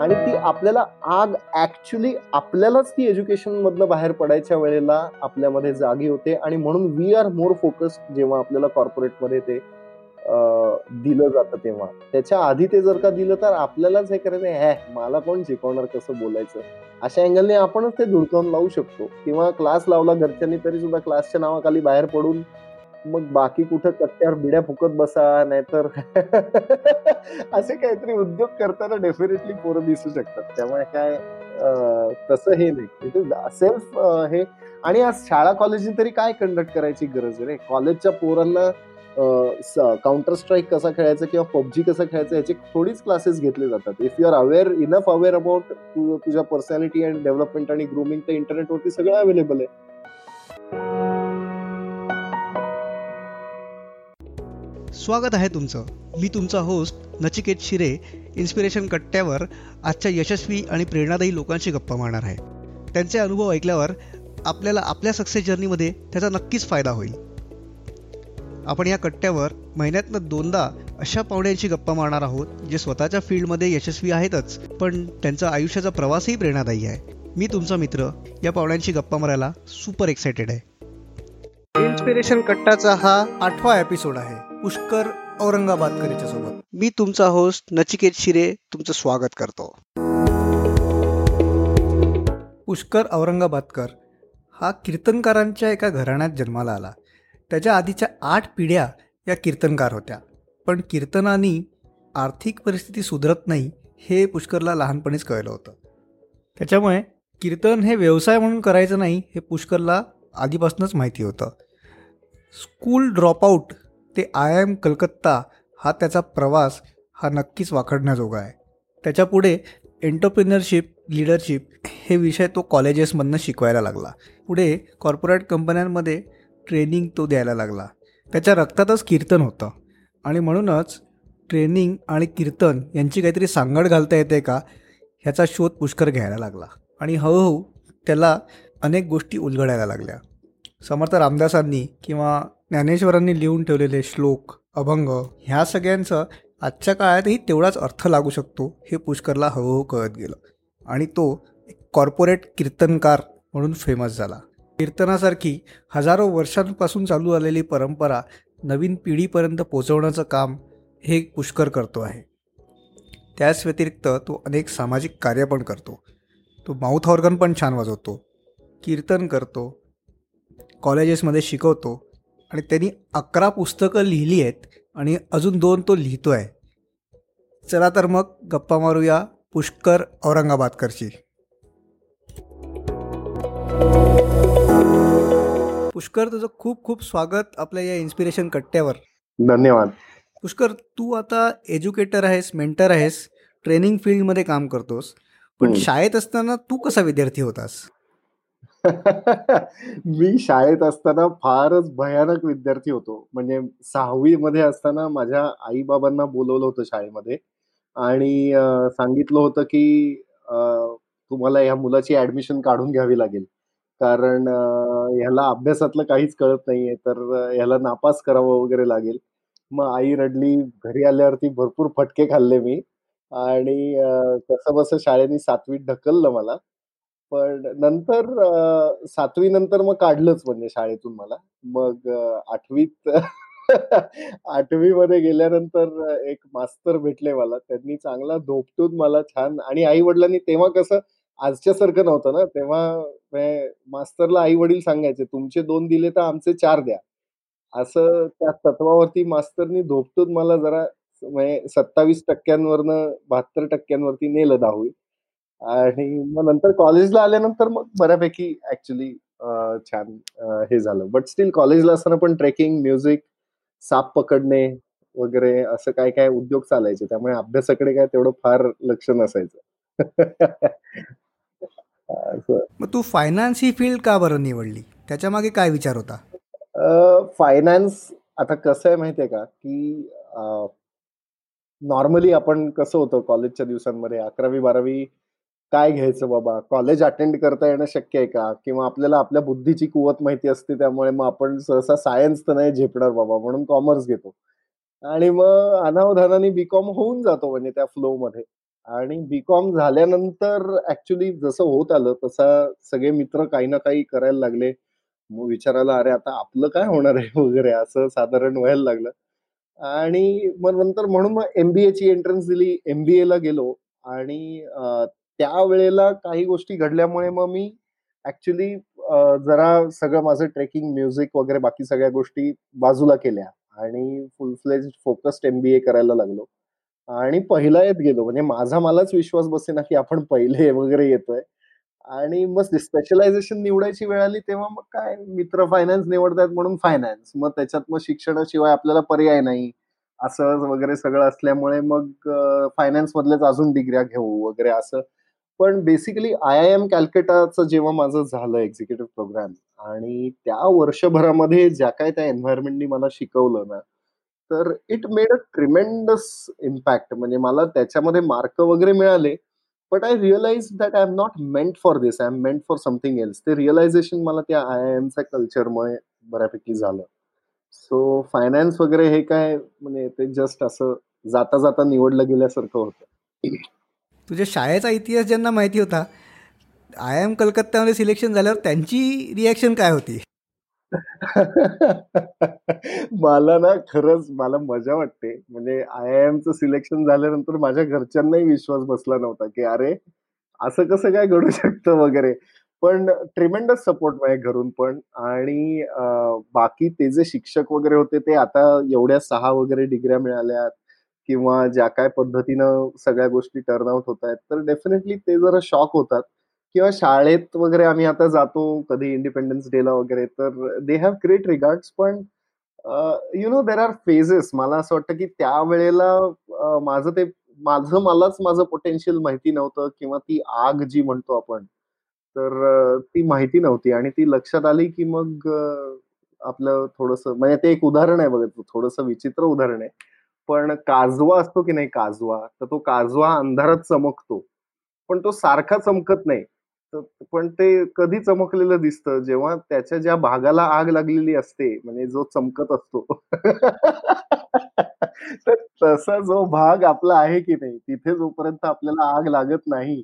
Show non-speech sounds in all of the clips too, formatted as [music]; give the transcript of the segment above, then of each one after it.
आणि ती आपल्याला आग ऍक्च्युली आपल्यालाच ती एज्युकेशन मधनं बाहेर पडायच्या वेळेला आपल्यामध्ये जागी होते. आणि म्हणून वी आर मोर फोकस जेव्हा आपल्याला कॉर्पोरेटमध्ये ते दिलं जातं तेव्हा. त्याच्या आधी ते जर का दिलं तर आपल्यालाच हे करायचं हे मला कोण शिकवणार कसं बोलायचं? अशा अँगलने आपणच ते धुडकावून लावू शकतो. किंवा क्लास लावला घरच्यांनी तरी सुद्धा क्लासच्या नावाखाली बाहेर पडून मग बाकी कुठं कट्ट्यावर बिड्या फुकत बसा नाहीतर [laughs] असे काहीतरी उद्योग करताना डेफिनेटली पोरं दिसू शकतात. त्यामुळे काय तसं हे नाही. सेल्फ हे. आणि आज शाळा कॉलेजने तरी काय कंडक्ट करायची गरज आहे रे? कॉलेजच्या पोरांना काउंटर स्ट्राईक कसा खेळायचा किंवा पबजी कसा खेळायचं याचे थोडीच क्लासेस घेतले जातात. If you are aware enough aware about तुझ्या पर्सनॅलिटी अँड डेव्हलपमेंट आणि ग्रुमिंग तर इंटरनेटवरती सगळं अवेलेबल आहे. स्वागत आहे तुमचं. मी तुमचा होस्ट नचिकेत शिरे इन्स्पिरेशन कट्ट्यावर आजच्या यशस्वी आणि प्रेरणादायी लोकांशी गप्पा मारणार आहे. त्यांचे अनुभव ऐकल्यावर आपल्याला आपल्या सक्सेस जर्नीमध्ये त्याचा नक्कीच फायदा होईल. आपण या कट्ट्यावर महिन्यातनं दोनदा अशा पाहुण्यांशी गप्पा मारणार आहोत जे स्वतःच्या फील्डमध्ये यशस्वी आहेतच पण त्यांचा आयुष्याचा प्रवासही प्रेरणादायी आहे. मी तुमचा मित्र या पाहुण्यांची गप्पा मारायला सुपर एक्सायटेड आहे. इन्स्पिरेशन कट्टाचा हा आठवा एपिसोड आहे. पुष्कर औरंगाबादकरीच्या सोबत मी तुमचा होस्ट नचिकेत शिरे तुमचं स्वागत करतो. पुष्कर औरंगाबादकर हा कीर्तनकारांच्या एका घराण्यात जन्माला आला. त्याच्या आधीच्या आठ पिढ्या या कीर्तनकार होत्या. पण कीर्तनानी आर्थिक परिस्थिती सुधरत नाही हे पुष्करला लहानपणीच कळलं होतं. त्याच्यामुळे कीर्तन हे व्यवसाय म्हणून करायचं नाही हे पुष्करला आधीपासूनच माहिती होतं. स्कूल ड्रॉपआउट ते आय एम कलकत्ता हा त्याचा प्रवास हा नक्कीच वाखडण्याजोगा आहे. त्याच्यापुढे एंटरप्रिनरशिप लिडरशिप हे विषय तो कॉलेजेसमधनं शिकवायला लागला. पुढे कॉर्पोरेट कंपन्यांमध्ये ट्रेनिंग तो द्यायला लागला. त्याच्या रक्तातच कीर्तन होतं. आणि म्हणूनच ट्रेनिंग आणि कीर्तन यांची काहीतरी सांगड घालता येते का ह्याचा शोध पुष्कर घ्यायला लागला. आणि हळूहळू त्याला अनेक गोष्टी उलगडायला लागल्या. समर्थ रामदासांनी किंवा ज्ञानेश्वरांनी लिहून ठेवलेले श्लोक अभंग ह्या सगळ्यांचं आजच्या काळातही तेवढाच अर्थ लागू शकतो हे पुष्करला हळूहळू कळत गेलं. आणि तो एक कॉर्पोरेट कीर्तनकार म्हणून फेमस झाला. कीर्तनासारखी हजारो वर्षांपासून चालू आलेली परंपरा नवीन पिढीपर्यंत पोचवण्याचं काम हे पुष्कर करतो आहे. त्याच व्यतिरिक्त तो अनेक सामाजिक कार्य पण करतो. तो माउथ ऑर्गन पण छान वाजवतो. कीर्तन करतो. कॉलेजेसमध्ये शिकवतो आणि त्यांनी अकरा पुस्तकं लिहिली आहेत आणि अजून दोन तो लिहितो आहे चला तर मग गप्पा मारूया पुष्कर औरंगाबादकरची. पुष्कर तुझं खूप खूप स्वागत आपल्या या इन्स्पिरेशन कट्ट्यावर. धन्यवाद. पुष्कर तू आता एज्युकेटर आहेस मेंटर आहेस ट्रेनिंग फील्डमध्ये काम करतोस. पण शाळेत असताना तू कसा विद्यार्थी होतास? [laughs] मी शाळेत असताना फारच भयानक विद्यार्थी होतो. म्हणजे सहावी मध्ये असताना माझ्या आई बाबांना बोलवलं होतं शाळेमध्ये. आणि सांगितलं होतं की तुम्हाला या मुलाची ऍडमिशन काढून घ्यावी लागेल. कारण ह्याला अभ्यासातलं काहीच कळत नाहीये तर ह्याला नापास करावं वगैरे लागेल. मग आई रडली घरी आल्यावरती भरपूर फटके खाल्ले मी. आणि कसं बस शाळेने सातवीत ढकललं मला. पण नंतर सातवी नंतर मग काढलंच म्हणजे शाळेतून मला. मग आठवीत [laughs] आठवी मध्ये गेल्यानंतर एक मास्तर भेटले मला. त्यांनी चांगला धोपटून मला छान आणि आई-वडिलांनी तेव्हा कसं आजच्यासारखं नव्हतं ना. तेव्हा मास्तरला आई-वडील सांगायचे, "तुमचे दोन दिले तर आमचे चार द्या." असं त्या तत्वावरती मास्तरनी धोपटून मला जरा म्हणजे 27% बहात्तर टक्क्यांवरती नेलं दहावी आणि मग नंतर कॉलेजला आल्यानंतर मग बऱ्यापैकी ऍक्च्युली छान हे झालं. बट स्टील कॉलेजला असताना पण ट्रेकिंग, म्युझिक, साप पकडणे वगैरे असं काय-काय उद्योग चालायचे. त्यामुळे अभ्यासाकडे काय तेवढं फार लक्ष नसायचं. [laughs] मग तू फायनान्स ही फील्ड का बरं निवडली? त्याच्यामागे काय विचार होता? फायनान्स आता कसं आहे माहितीये का, की नॉर्मली आपण कसं होतं कॉलेजच्या दिवसांमध्ये अकरावी बारावी काय घ्यायचं बाबा? कॉलेज अटेंड करता येणं शक्य आहे का? किंवा आपल्याला आपल्या बुद्धीची कुवत माहिती असते त्यामुळे मग आपण सहसा सायन्स तर नाही झेपणार बाबा म्हणून कॉमर्स घेतो. आणि मग अनावधानाने बी-कॉम होऊन जातो म्हणजे त्या फ्लो मध्ये आणि बी-कॉम झाल्यानंतर ऍक्च्युली जसं होत आलं, तसा सगळे मित्र काही ना काही करायला लागले. मग विचारायला, "अरे, आता आपलं काय होणार आहे?" वगैरे असं साधारण व्हायला लागलं. आणि मग नंतर म्हणून मग एमबीएची एंट्रन्स दिली. एमबीएला गेलो आणि त्यावेळेला काही गोष्टी घडल्यामुळे मग मी ऍक्च्युली जरा सगळं माझं ट्रेकिंग, म्युझिक वगैरे बाकी सगळ्या गोष्टी बाजूला केल्या आणि फुल फ्लेज फोकस्ड एम-बी-ए करायला लागलो. आणि पहिला येत गेलो. म्हणजे माझा मलाच विश्वास बसेना, की आपण पहिले वगैरे येतोय. आणि मग स्पेशलायझेशन निवडायची वेळ आली, तेव्हा मग काय मित्र फायनान्स निवडतात म्हणून फायनान्स. मग त्याच्यात मग शिक्षणाशिवाय आपल्याला पर्याय नाही. असं वगैरे सगळं असल्यामुळे मग फायनान्स मधल्याच अजून डिग्र्या घेऊ वगैरे असं. पण बेसिकली आय-आय-एम कॅलकटाचं जेव्हा माझं झालं एक्झिक्युटिव्ह प्रोग्राम आणि त्या वर्षभरामध्ये ज्या काय त्या एन्व्हायरमेंटनी मला शिकवलं ना, तर it made a tremendous impact. म्हणजे मला त्याच्यामध्ये मार्क वगैरे मिळाले. But I realize that I am not meant for this I am meant for something else. ते रिअलायझेशन मला त्या आय-आय-एमच्या कल्चरमुळे बऱ्यापैकी झालं. सो फायनान्स वगैरे हे काय म्हणजे ते जस्ट असं जाता-जाता निवडलं गेल्यासारखं होतं. तुझ्या शाळेचा इतिहास ज्यांना माहिती होता, आय एम कलकत्त्यामध्ये सिलेक्शन झाल्यावर त्यांची रिॲक्शन काय होती? [laughs] मला ना खरंच मला मजा वाटते. म्हणजे आय-आय-एमचं सिलेक्शन झाल्यानंतर माझ्या घरच्यांनाही विश्वास बसला नव्हता, की अरे, असं कसं काय घडू शकतं वगैरे. पण ट्रिमेंडस सपोर्ट माझ्या घरून पण आणि बाकी ते जे शिक्षक वगैरे होते ते आता एवढ्या सहा वगैरे डिग्र्या मिळाल्यात किंवा ज्या काय पद्धतीनं सगळ्या गोष्टी टर्न आउट होतायत, तर डेफिनेटली ते जरा शॉक होतात किंवा शाळेत वगैरे आम्ही आता जातो कधी इंडिपेंडन्स डेला वगैरे, तर दे हॅव ग्रेट रिगार्ड्स. पण you you know there are phases. मला असं वाटतं, की त्यावेळेला माझं ते माझं मलाच माझं पोटेन्शियल माहिती नव्हतं किंवा ती आग जी म्हणतो आपण, तर ती माहिती नव्हती आणि ती लक्षात आली, की मग आपलं थोडस म्हणजे ते एक उदाहरण आहे बघा, थोडस विचित्र उदाहरण आहे. पण काजवा असतो की नाही काजवा, तर तो काजवा अंधारात चमकतो. पण तो सारखा चमकत नाही. पण ते कधी चमकलेलं दिसतं, जेव्हा त्याच्या ज्या भागाला आग लागलेली असते, म्हणजे जो चमकत असतो. [laughs] तर तसा जो भाग आपला आहे की नाही, तिथे जोपर्यंत आपल्याला आग लागत नाही,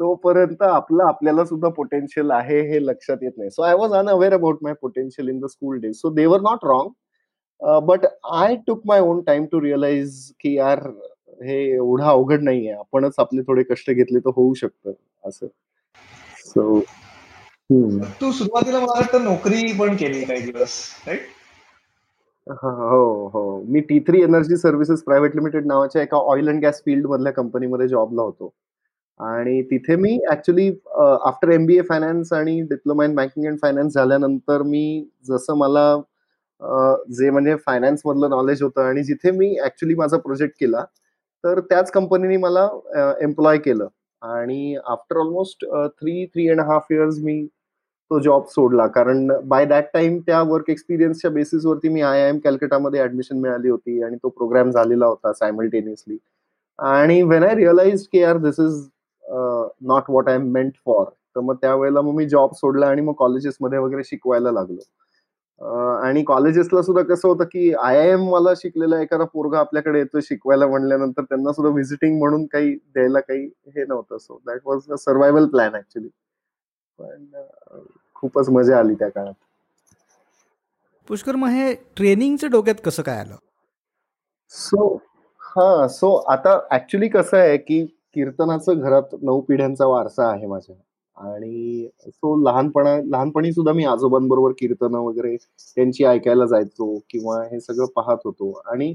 तोपर्यंत आपलं आपल्याला सुद्धा पोटेन्शियल आहे हे लक्षात येत नाही. So I was unaware about my potential in the school day so they were not wrong. But I took my own time to realize की यार हे एवढं अवघड नाहीये. आपणच आपले थोडे कष्ट घेतले तर होऊ शकतं असं. सो. तू सुरुवातीला मला वाटतं नोकरी पण केली काही दिवस, राइट? हां, हो, हो. मी T three energy services private limited नावाच्या एका ऑइल एंड गॅस फील्डमधल्या कंपनीमध्ये जॉबला होतो. आणि तिथे मी actually uh, after MBA finance आणि diploma in banking and finance झाल्यानंतर मी जसं मला जे म्हणजे फायनान्स मधलं नॉलेज होतं आणि जिथे मी ऍक्च्युली माझा प्रोजेक्ट केला, तर त्याच कंपनीने मला एम्प्लॉय केलं आणि after almost three three and half years मी तो जॉब सोडला. कारण बाय दॅट टाइम त्या वर्क एक्सपिरियन्सच्या बेसिसवरती मी आय-आय-एम कॅलकटामध्ये ऍडमिशन मिळाली होती आणि तो प्रोग्राम झालेला होता सायमल्टेनियसली. आणि वेन आय रिअलाइज की R this is not what I am meant for. तर मग त्यावेळेला मग मी जॉब सोडला आणि मग कॉलेजेसमध्ये वगैरे शिकवायला लागलो. आणि कॉलेजेसला सुद्धा कसं होतं, की आय-आय-एमवाला शिकलेला एखादा पोरगा आपल्याकडे येतोय शिकवायला म्हटल्यानंतर त्यांना सुद्धा व्हिजिटिंग म्हणून काही द्यायला काही हे नव्हतं. So that was a survival plan actually. पण खूपच मजा आली त्या काळात. पुष्कर, मग हे ट्रेनिंगचं डोक्यात कसं काय आलं? सो हां, सो आता ॲक्चुअली कसं आहे, की कीर्तनाचं घरात 9 पिढ्यांचा वारसा आहे माझ्या आणि सो लहानपणा लहानपणी सुद्धा मी आजोबांबरोबर कीर्तन वगैरे त्यांची ऐकायला जायचो किंवा हे सगळं पाहत होतो आणि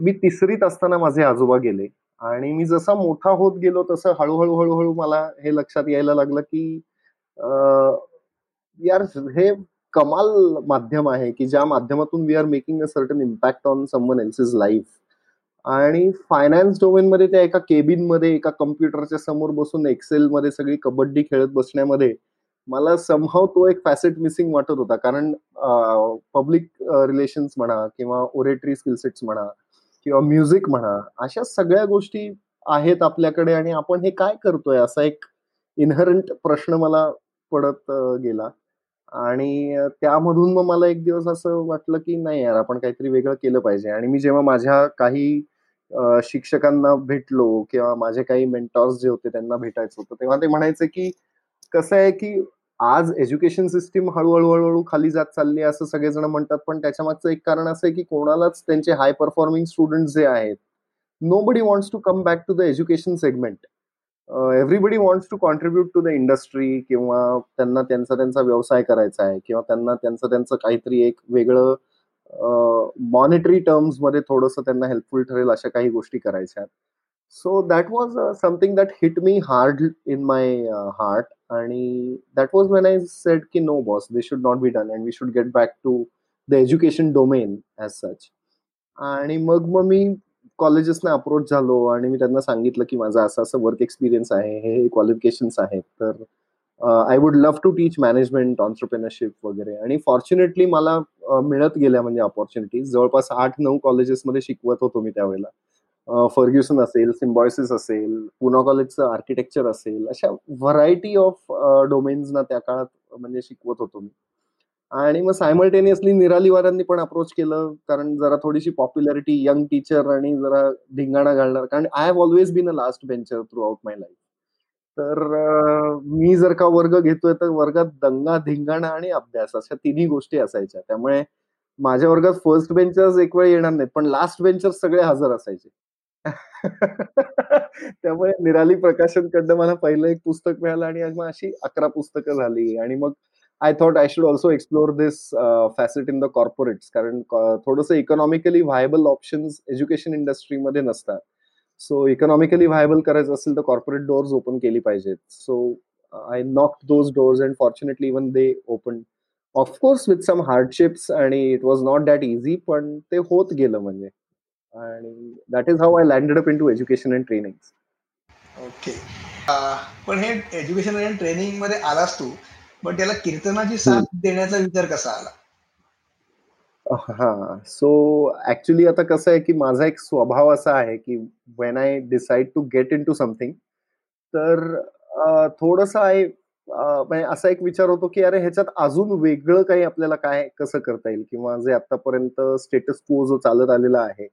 मी तिसरीत असताना माझे आजोबा गेले आणि मी जसा मोठा होत गेलो तसं हळूहळू हळूहळू मला हे लक्षात यायला लागलं, की अ, यार हे कमाल माध्यम आहे, की ज्या माध्यमातून we are making a certain impact on someone else's life. आणि फायनान्स डोमेनमध्ये त्या एका केबिनमध्ये एका कम्प्युटरच्या समोर बसून एक्सेल मध्ये सगळी कबड्डी खेळत बसण्यामध्ये मला समहाव तो एक फॅसेट मिसिंग वाटत होता. कारण पब्लिक रिलेशन्स म्हणा किंवा ओरेटरी स्किलसेट्स म्हणा किंवा म्युझिक म्हणा, अशा सगळ्या गोष्टी आहेत आपल्याकडे आणि आपण हे काय करतोय? असा एक इनहरंट प्रश्न मला पडत गेला आणि त्यामधून मग मला एक दिवस असं वाटलं, की नाही यार आपण काहीतरी वेगळं केलं पाहिजे आणि मी जेव्हा माझ्या काही शिक्षकांना भेटलो किंवा माझे काही मेंटॉर्स जे होते त्यांना भेटायचं होतं तेव्हा ते म्हणायचे की कसं आहे की आज एज्युकेशन सिस्टीम हळूहळू हळूहळू खाली जात चालली असं सगळेजण म्हणतात. पण त्याच्या मागचं एक कारण असं आहे की कोणालाच त्यांचे हाय परफॉर्मिंग स्टुडंट जे आहेत nobody wants to come back to the education segment everybody wants to contribute to the industry किंवा त्यांना त्यांचा त्यांचा व्यवसाय करायचा आहे किंवा त्यांना त्यांचं त्यांचं काहीतरी एक वेगळं मॉनिटरी टर्म्समध्ये थोडंसं त्यांना हेल्पफुल ठरेल अशा काही गोष्टी करायच्या. So that was something that hit me hard in my heart आणि that was when I said की no boss they should not be done and we should get back to the education domain as such आणि मग मग मी कॉलेजेसना approach झालो आणि मी त्यांना सांगितलं की माझा असं असं वर्क एक्सपिरियन्स आहे हे क्वालिफिकेशन्स आहेत तर I would love to teach management entrepreneurship वगैरे. आणि फॉर्च्युनेटली मला uh, मिळत गेल्या म्हणजे ऑपॉर्च्युनिटीज जवळपास आठ नऊ कॉलेजेसमध्ये शिकवत होतो मी त्यावेळेला. Uh, फर्ग्युसन असेल सिम्बॉयसिस असेल पुना कॉलेजचं आर्किटेक्चर असेल अशा व्हरायटी ऑफ डोमेन्सना त्या काळात म्हणजे शिकवत होतो मी. आणि मग सायमल्टेनियसली निरालीवारांनी पण अप्रोच केलं कारण जरा थोडीशी पॉप्युलॅरिटी यंग टीचर आणि जरा धिंगाणा घालणार. कारण I have always been a last bencher throughout my life तर मी जर का वर्ग घेतोय तर वर्गात दंगा धिंगाणा आणि अभ्यास अशा तिन्ही गोष्टी असायच्या. त्यामुळे माझ्या वर्गात फर्स्ट बेंचर्स एक वेळ येणार नाहीत पण लास्ट बेंचर्स सगळे हजर असायचे. [laughs] त्यामुळे निराली प्रकाशन कडनं मला पहिलं एक पुस्तक मिळालं आणि मग अशी अकरा पुस्तकं झाली. आणि मग I thought I should also explore this facet in the corporates कारण थोडंसं इकॉनॉमिकली व्हायबल ऑप्शन्स एज्युकेशन इंडस्ट्रीमध्ये नसतात. सो इकॉनॉमिकली व्हायबल करायचं असेल तर कॉर्पोरेट डोअर्स ओपन केली पाहिजेत. So I knock those doors and fortunately even they open of course with some hardships आणि it was not that easy पण ते होत गेलं म्हणजे. आणि that is how I landed up into education and training okay पण हे education and ट्रेनिंगमध्ये आलास तू पण त्याला कीर्तनाची साथ देण्याचा विचार कसा आला? हा. सो ऍक्च्युली आता कसं आहे की माझा एक स्वभाव असा आहे की when I decide to get into something तर थोडस आहे म्हणजे असा एक विचार होतो की अरे ह्याच्यात अजून वेगळं काही आपल्याला काय कसं करता येईल? किंवा जे आतापर्यंत स्टेटस को जो चालत आलेला आहे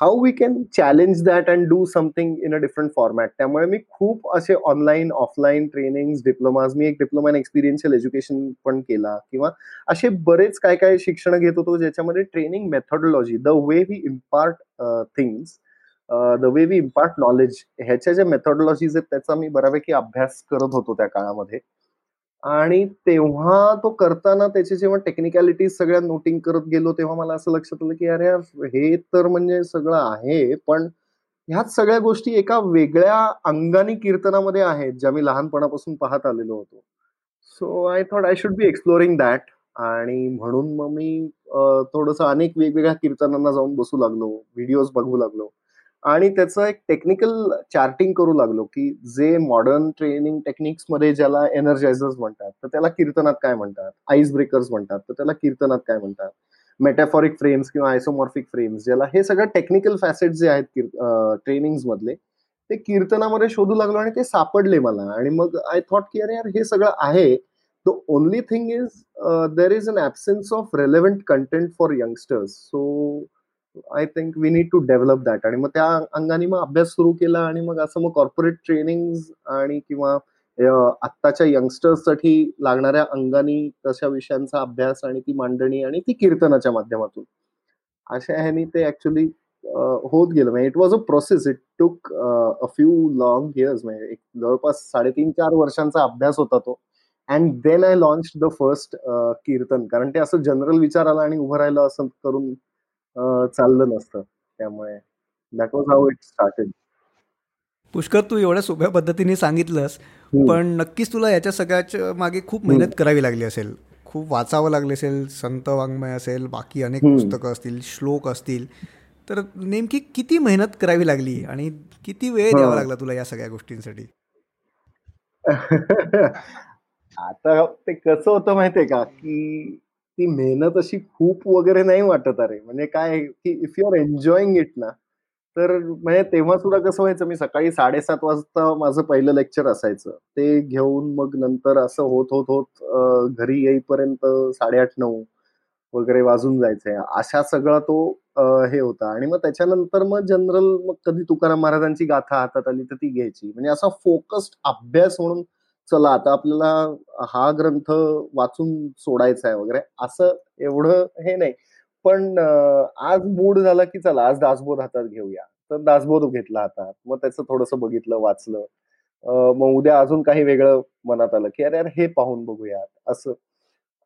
how we can challenge that and do something in a different format त्यामुळे मी खूप असे ऑनलाईन ऑफलाईन ट्रेनिंग डिप्लोमाज मी एक डिप्लोमा इन एक्सपिरियन्शियल एज्युकेशन पण केला. किंवा असे बरेच काय काय शिक्षण घेत होतो ज्याच्यामध्ये training methodology the way we impart things the way we impart knowledge ह्याच्या ज्या मेथॉडॉलॉजीज आहेत त्याचा मी बऱ्यापैकी अभ्यास करत होतो त्या काळामध्ये. आणि तेव्हा तो करताना त्याचे जेव्हा टेक्निकॅलिटीज सगळ्या नोटिंग करत गेलो तेव्हा मला असं लक्षात आलं की अरे हे तर म्हणजे सगळं आहे पण ह्याच सगळ्या गोष्टी एका वेगळ्या अंगानी कीर्तनामध्ये आहेत ज्या मी लहानपणापासून पाहत आलेलो होतो. So I thought I should be exploring that आणि म्हणून मग मी थोडंसं अनेक वेगवेगळ्या कीर्तनांना जाऊन बसू लागलो व्हिडिओज बघू लागलो. आणि त्याचं एक टेक्निकल चार्टिंग करू लागलो की जे मॉडर्न ट्रेनिंग टेक्निक्समध्ये ज्याला एनर्जायझर्स म्हणतात तर त्याला कीर्तनात काय म्हणतात? आईस ब्रेकर्स म्हणतात तर त्याला कीर्तनात काय म्हणतात? मेटॅफॉरिक फ्रेम्स किंवा आयसोमॉर्फिक फ्रेम्स ज्याला हे सगळं टेक्निकल फॅसेट जे आहेत ट्रेनिंग मधले ते कीर्तनामध्ये शोधू लागलो आणि ते सापडले मला. आणि मग आय थॉट की अरे यार हे सगळं आहे. The only thing is there is an absence of relevant content for youngsters so I think we need to develop that आणि मग त्या अंगाने मग अभ्यास सुरू केला आणि मग असं मग कॉर्पोरेट ट्रेनिंग आणि किंवा आत्ताच्या यंगस्टर्ससाठी लागणाऱ्या अंगानी तशा विषयांचा अभ्यास आणि ती मांडणी आणि ती कीर्तनाच्या माध्यमातून. अशा ह्यानी ते ऍक्च्युली होत गेलं. म्हणजे it was a process it took a few long years म्हणजे एक जवळपास साडेतीन चार वर्षांचा अभ्यास होता तो. And then I launch the first kirtan. कारण ते असं जनरल विचार आला आणि उभं राहिलं असं करून चाललं नसतं. त्यामुळे that was how it started Pushkar तू एवढ्या सोप्या पद्धतीने सांगितलंस पण नक्कीच तुला याच्या सगळ्याच्या मागे खूप मेहनत करावी लागली असेल. खूप वाचावं लागले असेल संत वाङ्मय असेल बाकी अनेक पुस्तकं असतील श्लोक असतील. तर नेमकी किती मेहनत करावी लागली आणि किती वेळ द्यावा लागला तुला या सगळ्या गोष्टींसाठी? [laughs] आता ते कसं होतं माहितीये का? की ती मेहनत अशी खूप वगैरे नाही वाटत अरे. म्हणजे काय की if you are enjoying it ना तर म्हणजे तेव्हा सुद्धा कसं व्हायचं मी सकाळी साडेसात वाजता माझं पहिलं लेक्चर असायचं. ते घेऊन मग नंतर असं होत होत होत घरी येईपर्यंत साडेआठ नऊ वगैरे वाजून जायचंय अशा सगळा तो हे होता. आणि मग त्याच्यानंतर मग जनरल मग कधी तुकाराम महाराजांची गाथा हातात आली तर ती घ्यायची. म्हणजे असा फोकस्ड अभ्यास म्हणून चला आता आपल्याला हा ग्रंथ वाचून सोडायचा आहे वगैरे असं एवढं हे नाही. पण आज मूड झाला की चला आज दासबोध हातात घेऊया. तर दासबोध घेतला हातात. मग त्याचं थोडस बघितलं वाचलं. मग उद्या अजून काही वेगळं मनात आलं की अरे यार हे पाहून बघूयात असं.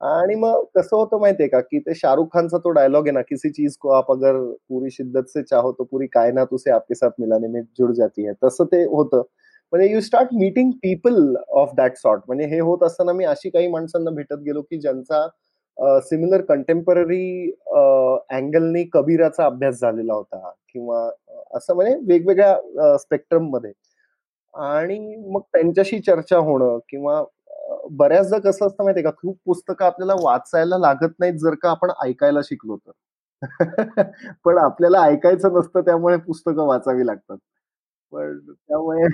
आणि मग कसं होतं माहितीये का की ते शाहरुख खानचा तो डायलॉग आहे ना किसी चीज को आप अगर पुरी शिद्दत से चाहो तो पुरी कायनात उसे आपके साथ मिलाने में जुड जाती है तसं ते होतं. म्हणजे you start meeting people of that sort म्हणजे हे होत असताना मी अशी काही माणसांना भेटत गेलो की ज्यांचा सिमिलर कंटेम्पररी अँगलनी कबीराचा अभ्यास झालेला होता किंवा असं म्हणजे वेगवेगळ्या स्पेक्ट्रममध्ये आणि मग त्यांच्याशी चर्चा होणं किंवा बऱ्याचदा कसं असतं माहितीये का खूप पुस्तकं आपल्याला वाचायला लागत नाहीत जर का आपण ऐकायला शिकलो तर. [laughs] पण आपल्याला ऐकायचं नसतं त्यामुळे पुस्तकं वाचावी लागतात. पण त्यामुळे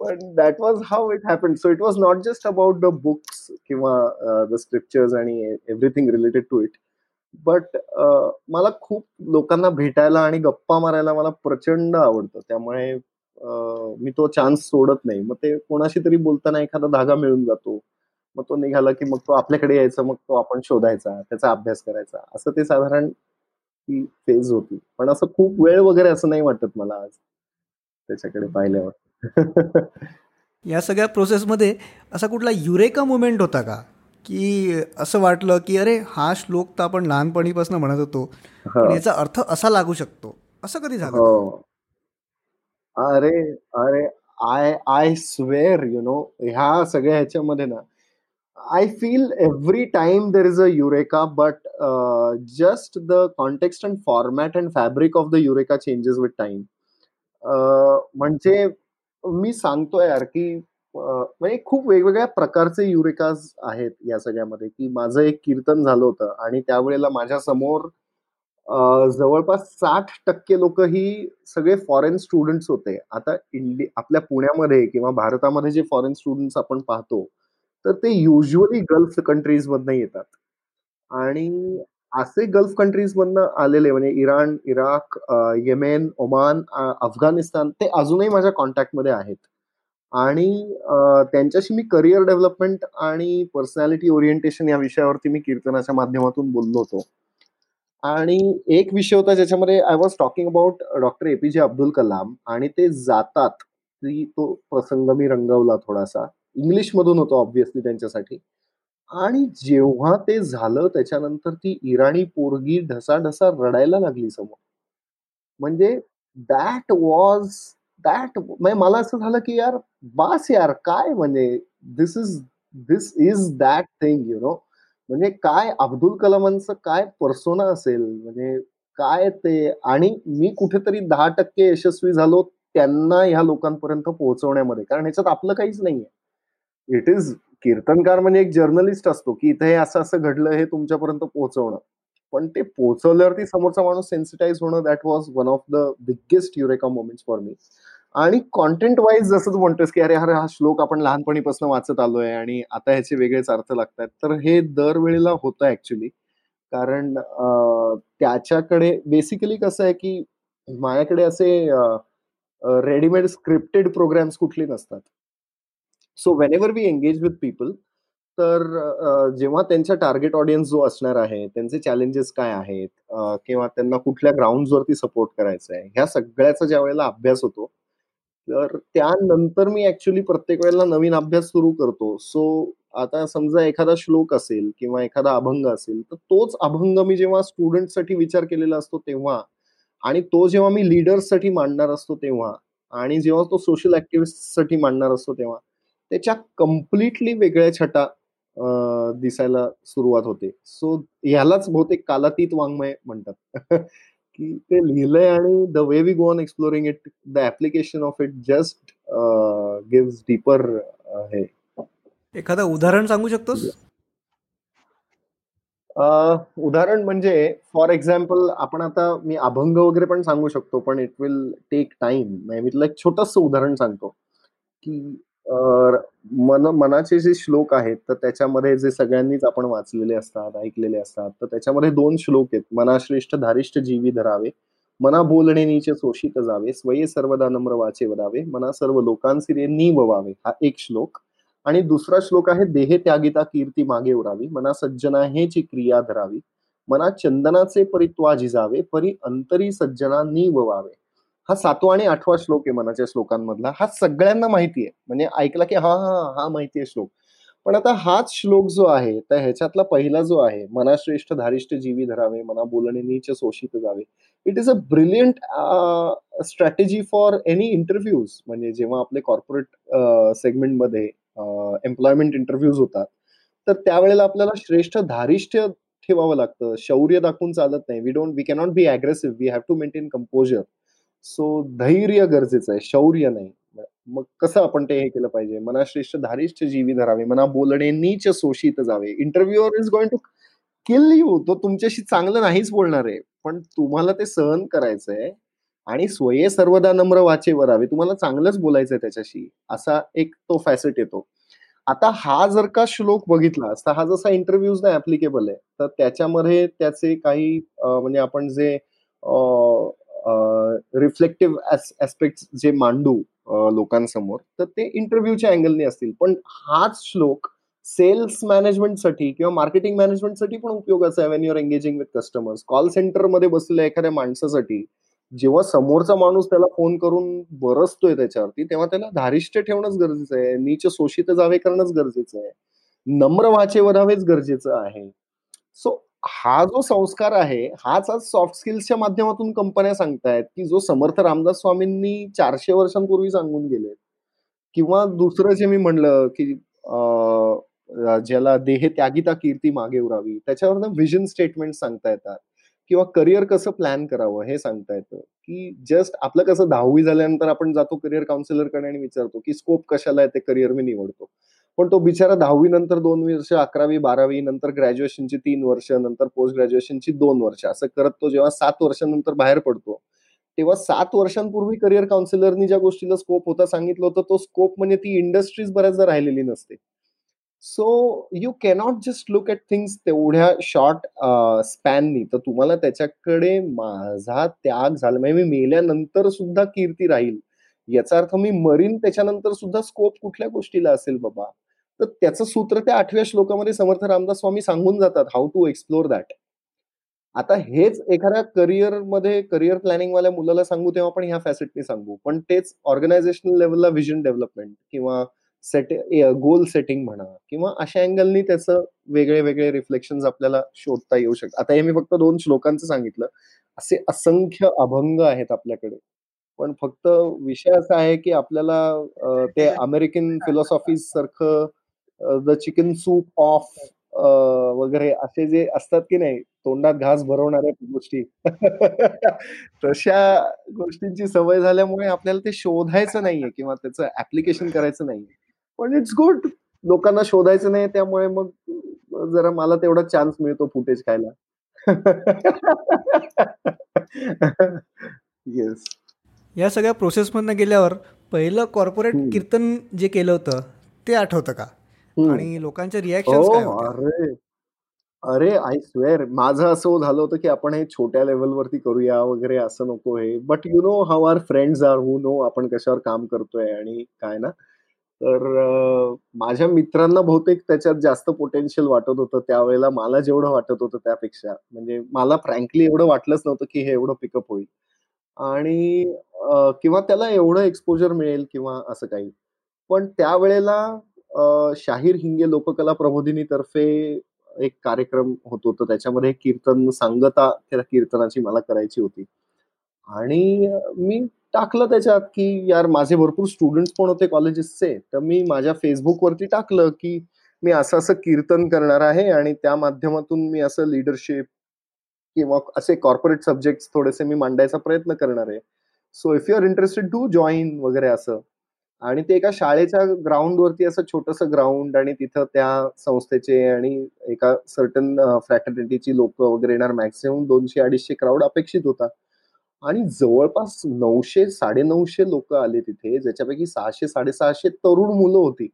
पण that was how it happen so it was not just about the books किंवा द स्क्रिप्चर्स आणि everything related to it but मला खूप लोकांना भेटायला आणि गप्पा मारायला मला प्रचंड आवडतं. त्यामुळे मी तो चान्स सोडत नाही. मग ते कोणाशी तरी बोलताना एखादा धागा मिळून जातो. मग तो निघाला की मग तो आपल्याकडे यायचा मग तो आपण शोधायचा त्याचा अभ्यास करायचा. असं ते साधारण ती फेज होती. पण असं खूप वेळ वगैरे असं नाही वाटत मला आज. त्याच्याकडे पाहिल्यावर या सगळ्या प्रोसेसमध्ये असा कुठला युरेका मुमेंट होता का? की असं वाटलं की अरे हा श्लोक तर आपण लहानपणीपासून म्हणत होतो. याचा अर्थ असा लागू शकतो. असं कधी झालं? हो. अरे अरे I I swear you know ह्या सगळ्या ह्याच्यामध्ये ना I feel every time there is a eureka but just the context and format and fabric of the eureka changes with time म्हणजे मी सांगतोय यार की म्हणजे खूप वेगवेगळ्या प्रकारचे युरेकाज आहेत या सगळ्यामध्ये की माझं एक कीर्तन झालं होतं आणि त्यावेळेला माझ्यासमोर जवळपास साठ टक्के लोक ही सगळे फॉरेन स्टुडंट्स होते. आता इंडिया आपल्या पुण्यामध्ये किंवा भारतामध्ये जे फॉरेन स्टुडंट्स आपण पाहतो तर ते युजली गल्फ कंट्रीज मधनं येतात. आणि असे गल्फ कंट्रीज मधनं आलेले म्हणजे Iran Iraq Yemen Oman Afghanistan ते अजूनही माझ्या कॉन्टॅक्टमध्ये आहेत. आणि त्यांच्याशी मी करिअर डेव्हलपमेंट आणि पर्सनॅलिटी ओरिएंटेशन या विषयावरती मी कीर्तनाच्या माध्यमातून बोललो होतो. आणि एक विषय होता ज्याच्यामध्ये I was talking about doctor APJ Abdul Kalam आणि ते जातात. ती तो प्रसंग मी रंगवला थोडासा. इंग्लिश मधून होतो ऑब्व्हियसली त्यांच्यासाठी. आणि जेव्हा ते झालं त्याच्यानंतर ती इराणी पोरगी ढसाढसा रडायला लागली समोर. म्हणजे दॅट वॉज दॅट मला असं झालं की यार बास यार काय म्हणजे this is this is that thing you know म्हणजे काय अब्दुल कलामांचं काय पर्सोना असेल म्हणजे काय ते आणि मी कुठेतरी दहा टक्के यशस्वी झालो त्यांना ह्या लोकांपर्यंत पोहोचवण्यामध्ये. कारण ह्याच्यात आपलं काहीच नाहीये. इट इज कीर्तनकार म्हणजे एक जर्नलिस्ट असतो की इथे असं असं घडलं हे तुमच्यापर्यंत पोहोचवणं. पण ते पोहोचवल्यावरती समोरचा माणूस सेन्सिटाईज होणं that was one of the biggest eureka moments for me आणि कॉन्टेंट वाईज जसं तू म्हणतोस की अरे अरे हा श्लोक आपण लहानपणीपासून वाचत आलोय आणि आता ह्याचे वेगळेच अर्थ लागतात. तर हे दरवेळेला होतं ऍक्च्युली कारण त्याच्याकडे बेसिकली कसं आहे की माझ्याकडे असे रेडीमेड स्क्रिप्टेड प्रोग्राम्स कुठले नसतात. So whenever we engage with people तर जेव्हा त्यांचा टार्गेट ऑडियन्स जो असणार आहे त्यांचे चॅलेंजेस काय आहेत किंवा त्यांना कुठल्या ग्राउंडवरती सपोर्ट करायचं आहे ह्या सगळ्याचा ज्या वेळेला अभ्यास होतो तर त्यानंतर मी ऍक्च्युली प्रत्येक वेळेला नवीन अभ्यास सुरू करतो. सो आता समजा एखादा श्लोक असेल किंवा एखादा अभंग असेल तर तोच अभंग मी जेव्हा स्टुडंटसाठी विचार केलेला असतो तेव्हा आणि तो जेव्हा मी लीडर्ससाठी मांडणार असतो तेव्हा आणि जेव्हा तो सोशल ऍक्टिव्हिस्टसाठी मांडणार असतो तेव्हा त्याच्या कम्प्लिटली वेगळ्या छटा दिसायला सुरुवात होते. सो ह्यालाच बहुतेक कालातीत वाङ्मय म्हणतात. [laughs] की ते लिहिलंय आणि the way we go on exploring it the application of it just gives deeper हे. एखादं उदाहरण सांगू शकतोस? उदाहरण म्हणजे फॉर एक्झाम्पल आपण आता मी अभंग वगैरे पण सांगू शकतो पण इट विल टेक टाइम मी तुला एक छोटस उदाहरण सांगतो. की मन मनाचे जे श्लोक आहेत तर त्याच्यामध्ये जे सगळ्यांनीच आपण वाचलेले असतात ऐकलेले असतात तर त्याच्यामध्ये दोन श्लोक आहेत. मनाश्रेष्ठ धारिष्ठ जीवी धरावे मना बोलणे नीचे शोषित जावे स्वये सर्वदा नम्र वाचे वदावे मना सर्व लोकांसी नी ववावे हा एक श्लोक. आणि दुसरा श्लोक आहे देहे त्यागिता कीर्ती मागे उरावी मना सज्जना हेची क्रिया धरावी मना चंदनाचे परित्वा झिजावे परी अंतरी सज्जना नी ववावे हा सातवा आणि आठवा श्लोक आहे मनाच्या श्लोकांमधला. हा सगळ्यांना माहिती आहे म्हणजे ऐकला की हा हा हा माहिती आहे श्लोक. पण आता हाच श्लोक जो आहे तर ह्याच्यातला पहिला जो आहे मनाश्रेष्ठ धारिष्ठ जीवी धरावे मना बोलणे नीच शोषित जावे. It is a brilliant strategy for any interviews म्हणजे जेव्हा आपले कॉर्पोरेट सेगमेंटमध्ये एम्प्लॉयमेंट इंटरव्ह्यूज होतात तर त्यावेळेला आपल्याला श्रेष्ठ धारिष्ठ ठेवावं लागतं. शौर्य दाखवून चालत नाही. We don't we cannot be aggressive we have to maintain composure so धैर्य गरजेचं आहे शौर्य नाही. मग कसं आपण ते हे केलं पाहिजे? मनाश्रेष्ठ धारिष्ठ जीवी धरावे मना बोलणे नीच शोषित जावे. Interviewer is going to kill you तो तुमच्याशी चांगलं नाहीच बोलणार आहे. पण तुम्हाला ते सहन करायचंय आणि स्वये सर्वदा नम्र वाचे वरावे तुम्हाला चांगलंच बोलायचंय त्याच्याशी. असा एक तो फॅसेट येतो. आता हा जर का श्लोक बघितला असता हा जसा इंटरव्ह्यूज नाही ऍप्लिकेबल आहे तर त्याच्यामध्ये त्याचे काही म्हणजे आपण जे रिफ्लेक्टिव्ह ऍस्पेक्ट जे मांडू लोकांसमोर तर ते इंटरव्ह्यूच्या अँगलने असतील. पण हाच श्लोक सेल्स मॅनेजमेंटसाठी किंवा मार्केटिंग मॅनेजमेंटसाठी पण उपयोगाचा आहे when your engaging with customers call सेंटरमध्ये बसलेल्या एखाद्या माणसासाठी जेव्हा समोरचा माणूस त्याला फोन करून बरसतोय त्याच्यावरती तेव्हा त्याला धारिष्ट ठेवणंच गरजेचं आहे. नीच शोषित जावे करणंच गरजेचं आहे. नम्र वाचे वधावेच गरजेचं आहे. सो हा जो संस्कार आहे हाच आज सॉफ्ट स्किल्सच्या माध्यमातून कंपन्या सांगतायत की जो समर्थ रामदास स्वामींनी चारशे वर्षांपूर्वी सांगून गेले किंवा दुसरं जे मी म्हणलं की ज्याला देहे त्यागिता कीर्ती मागे उरावी त्याच्यावर व्हिजन स्टेटमेंट सांगता येतात किंवा करिअर कसं प्लॅन करावं हे सांगता येतं की जस्ट आपलं कसं दहावी झाल्यानंतर आपण जातो करिअर काउन्सिलरकडे आणि विचारतो की स्कोप कशाला आहे ते करिअर मी निवडतो. पण तो बिचारा दहावी नंतर दोन वर्ष अकरावी बारावी नंतर ग्रॅज्युएशनची तीन वर्ष नंतर पोस्ट ग्रॅज्युएशनची दोन वर्ष. असं करत तो जेव्हा सात वर्षानंतर बाहेर पडतो तेव्हा सात वर्षांपूर्वी करिअर काउन्सिलरनी ज्या गोष्टीला स्कोप होता सांगितलं होतं तो स्कोप म्हणजे ती इंडस्ट्रीज बऱ्याचदा राहिलेली नसते. So you cannot just look at things तेवढ्या शॉर्ट स्पॅननी तर तुम्हाला त्याच्याकडे माझा त्याग झाला. म्हणजे मी मेल्यानंतर सुद्धा कीर्ती राहील. याचा अर्थ मी मरीन त्याच्यानंतर सुद्धा स्कोप कुठल्या गोष्टीला असेल बाबा? तर त्याचं सूत्र त्या आठव्या श्लोकामध्ये समर्थ रामदास स्वामी सांगून जातात हाऊ टू एक्सप्लोर दॅट आता हेच एखाद्या करिअरमध्ये करिअर प्लॅनिंग वाल्या मुलाला सांगू तेव्हा आपण ह्या फॅसिटनी सांगू. पण तेच ऑर्गनायझेशनल लेवलला व्हिजन डेव्हलपमेंट किंवा सेट गोल सेटिंग म्हणा किंवा अशा अँगलनी त्याचं वेगळे वेगळे रिफ्लेक्शन आपल्याला शोधता येऊ शकतात. आता हे मी फक्त दोन श्लोकांचं सांगितलं. असे असंख्य अभंग आहेत आपल्याकडे. पण फक्त विषय असा आहे की आपल्याला ते अमेरिकन फिलॉसॉफी सारखं द चिकन सूप ऑफ वगैरे असे जे असतात की नाही तोंडात घास भरवणाऱ्या गोष्टी. [laughs] तशा गोष्टींची सवय झाल्यामुळे आपल्याला ते शोधायचं नाहीये किंवा त्याचं ऍप्लिकेशन करायचं नाहीये. पण इट्स गुड लोकांना शोधायचं नाही त्यामुळे मग जरा मला तेवढा चान्स मिळतो फुटेज खायला. [laughs] येस या सगळ्या प्रोसेसमधनं गेल्यावर पहिलं कॉर्पोरेट कीर्तन जे केलं होतं ते आठवतं का? आणि लोकांचे रिॲक्शन हो, अरे अरे आय स्वेअर माझं असं झालं होतं की आपण हे छोट्या लेवलवरती करूया वगैरे असं नको हे. But you know how our friends are who know आपण कशावर काम करतोय आणि काय ना? तर माझ्या मित्रांना बहुतेक त्याच्यात जास्त पोटेन्शियल वाटत होतं. त्यावेळेला मला जेवढं वाटत होतं त्यापेक्षा. म्हणजे मला फ्रँकली एवढं वाटलंच नव्हतं की हे एवढं पिकअप होईल. आणि किंवा त्याला एवढं एक्सपोजर मिळेल किंवा असं काही. पण त्यावेळेला शाहीर हिंगे लोककला प्रबोधिनीतर्फे एक कार्यक्रम होत. तर त्याच्यामध्ये कीर्तन सांगता त्या कीर्तनाची मला करायची होती. आणि मी टाकलं त्याच्यात की यार माझे भरपूर स्टुडंट्स पण होते कॉलेजेसचे तर मी माझ्या फेसबुकवरती टाकलं की मी असं असं कीर्तन करणार आहे आणि त्या माध्यमातून मी असं लिडरशिप किंवा असे कॉर्पोरेट सब्जेक्ट थोडेसे मी मांडायचा प्रयत्न करणार आहे. So if you are interested to join वगैरे असं. आणि ते एका शाळेच्या ग्राउंडवरती असं छोटस ग्राउंड आणि तिथं त्या संस्थेचे आणि एका सर्टन फ्रॅटर्निटीची लोक वगैरे येणार. मॅक्सिमम दोनशे अडीचशे क्राऊड अपेक्षित होता. आणि जवळपास नऊशे साडे नऊशे लोक आले तिथे ज्याच्यापैकी सहाशे साडेसहाशे तरुण मुलं होती.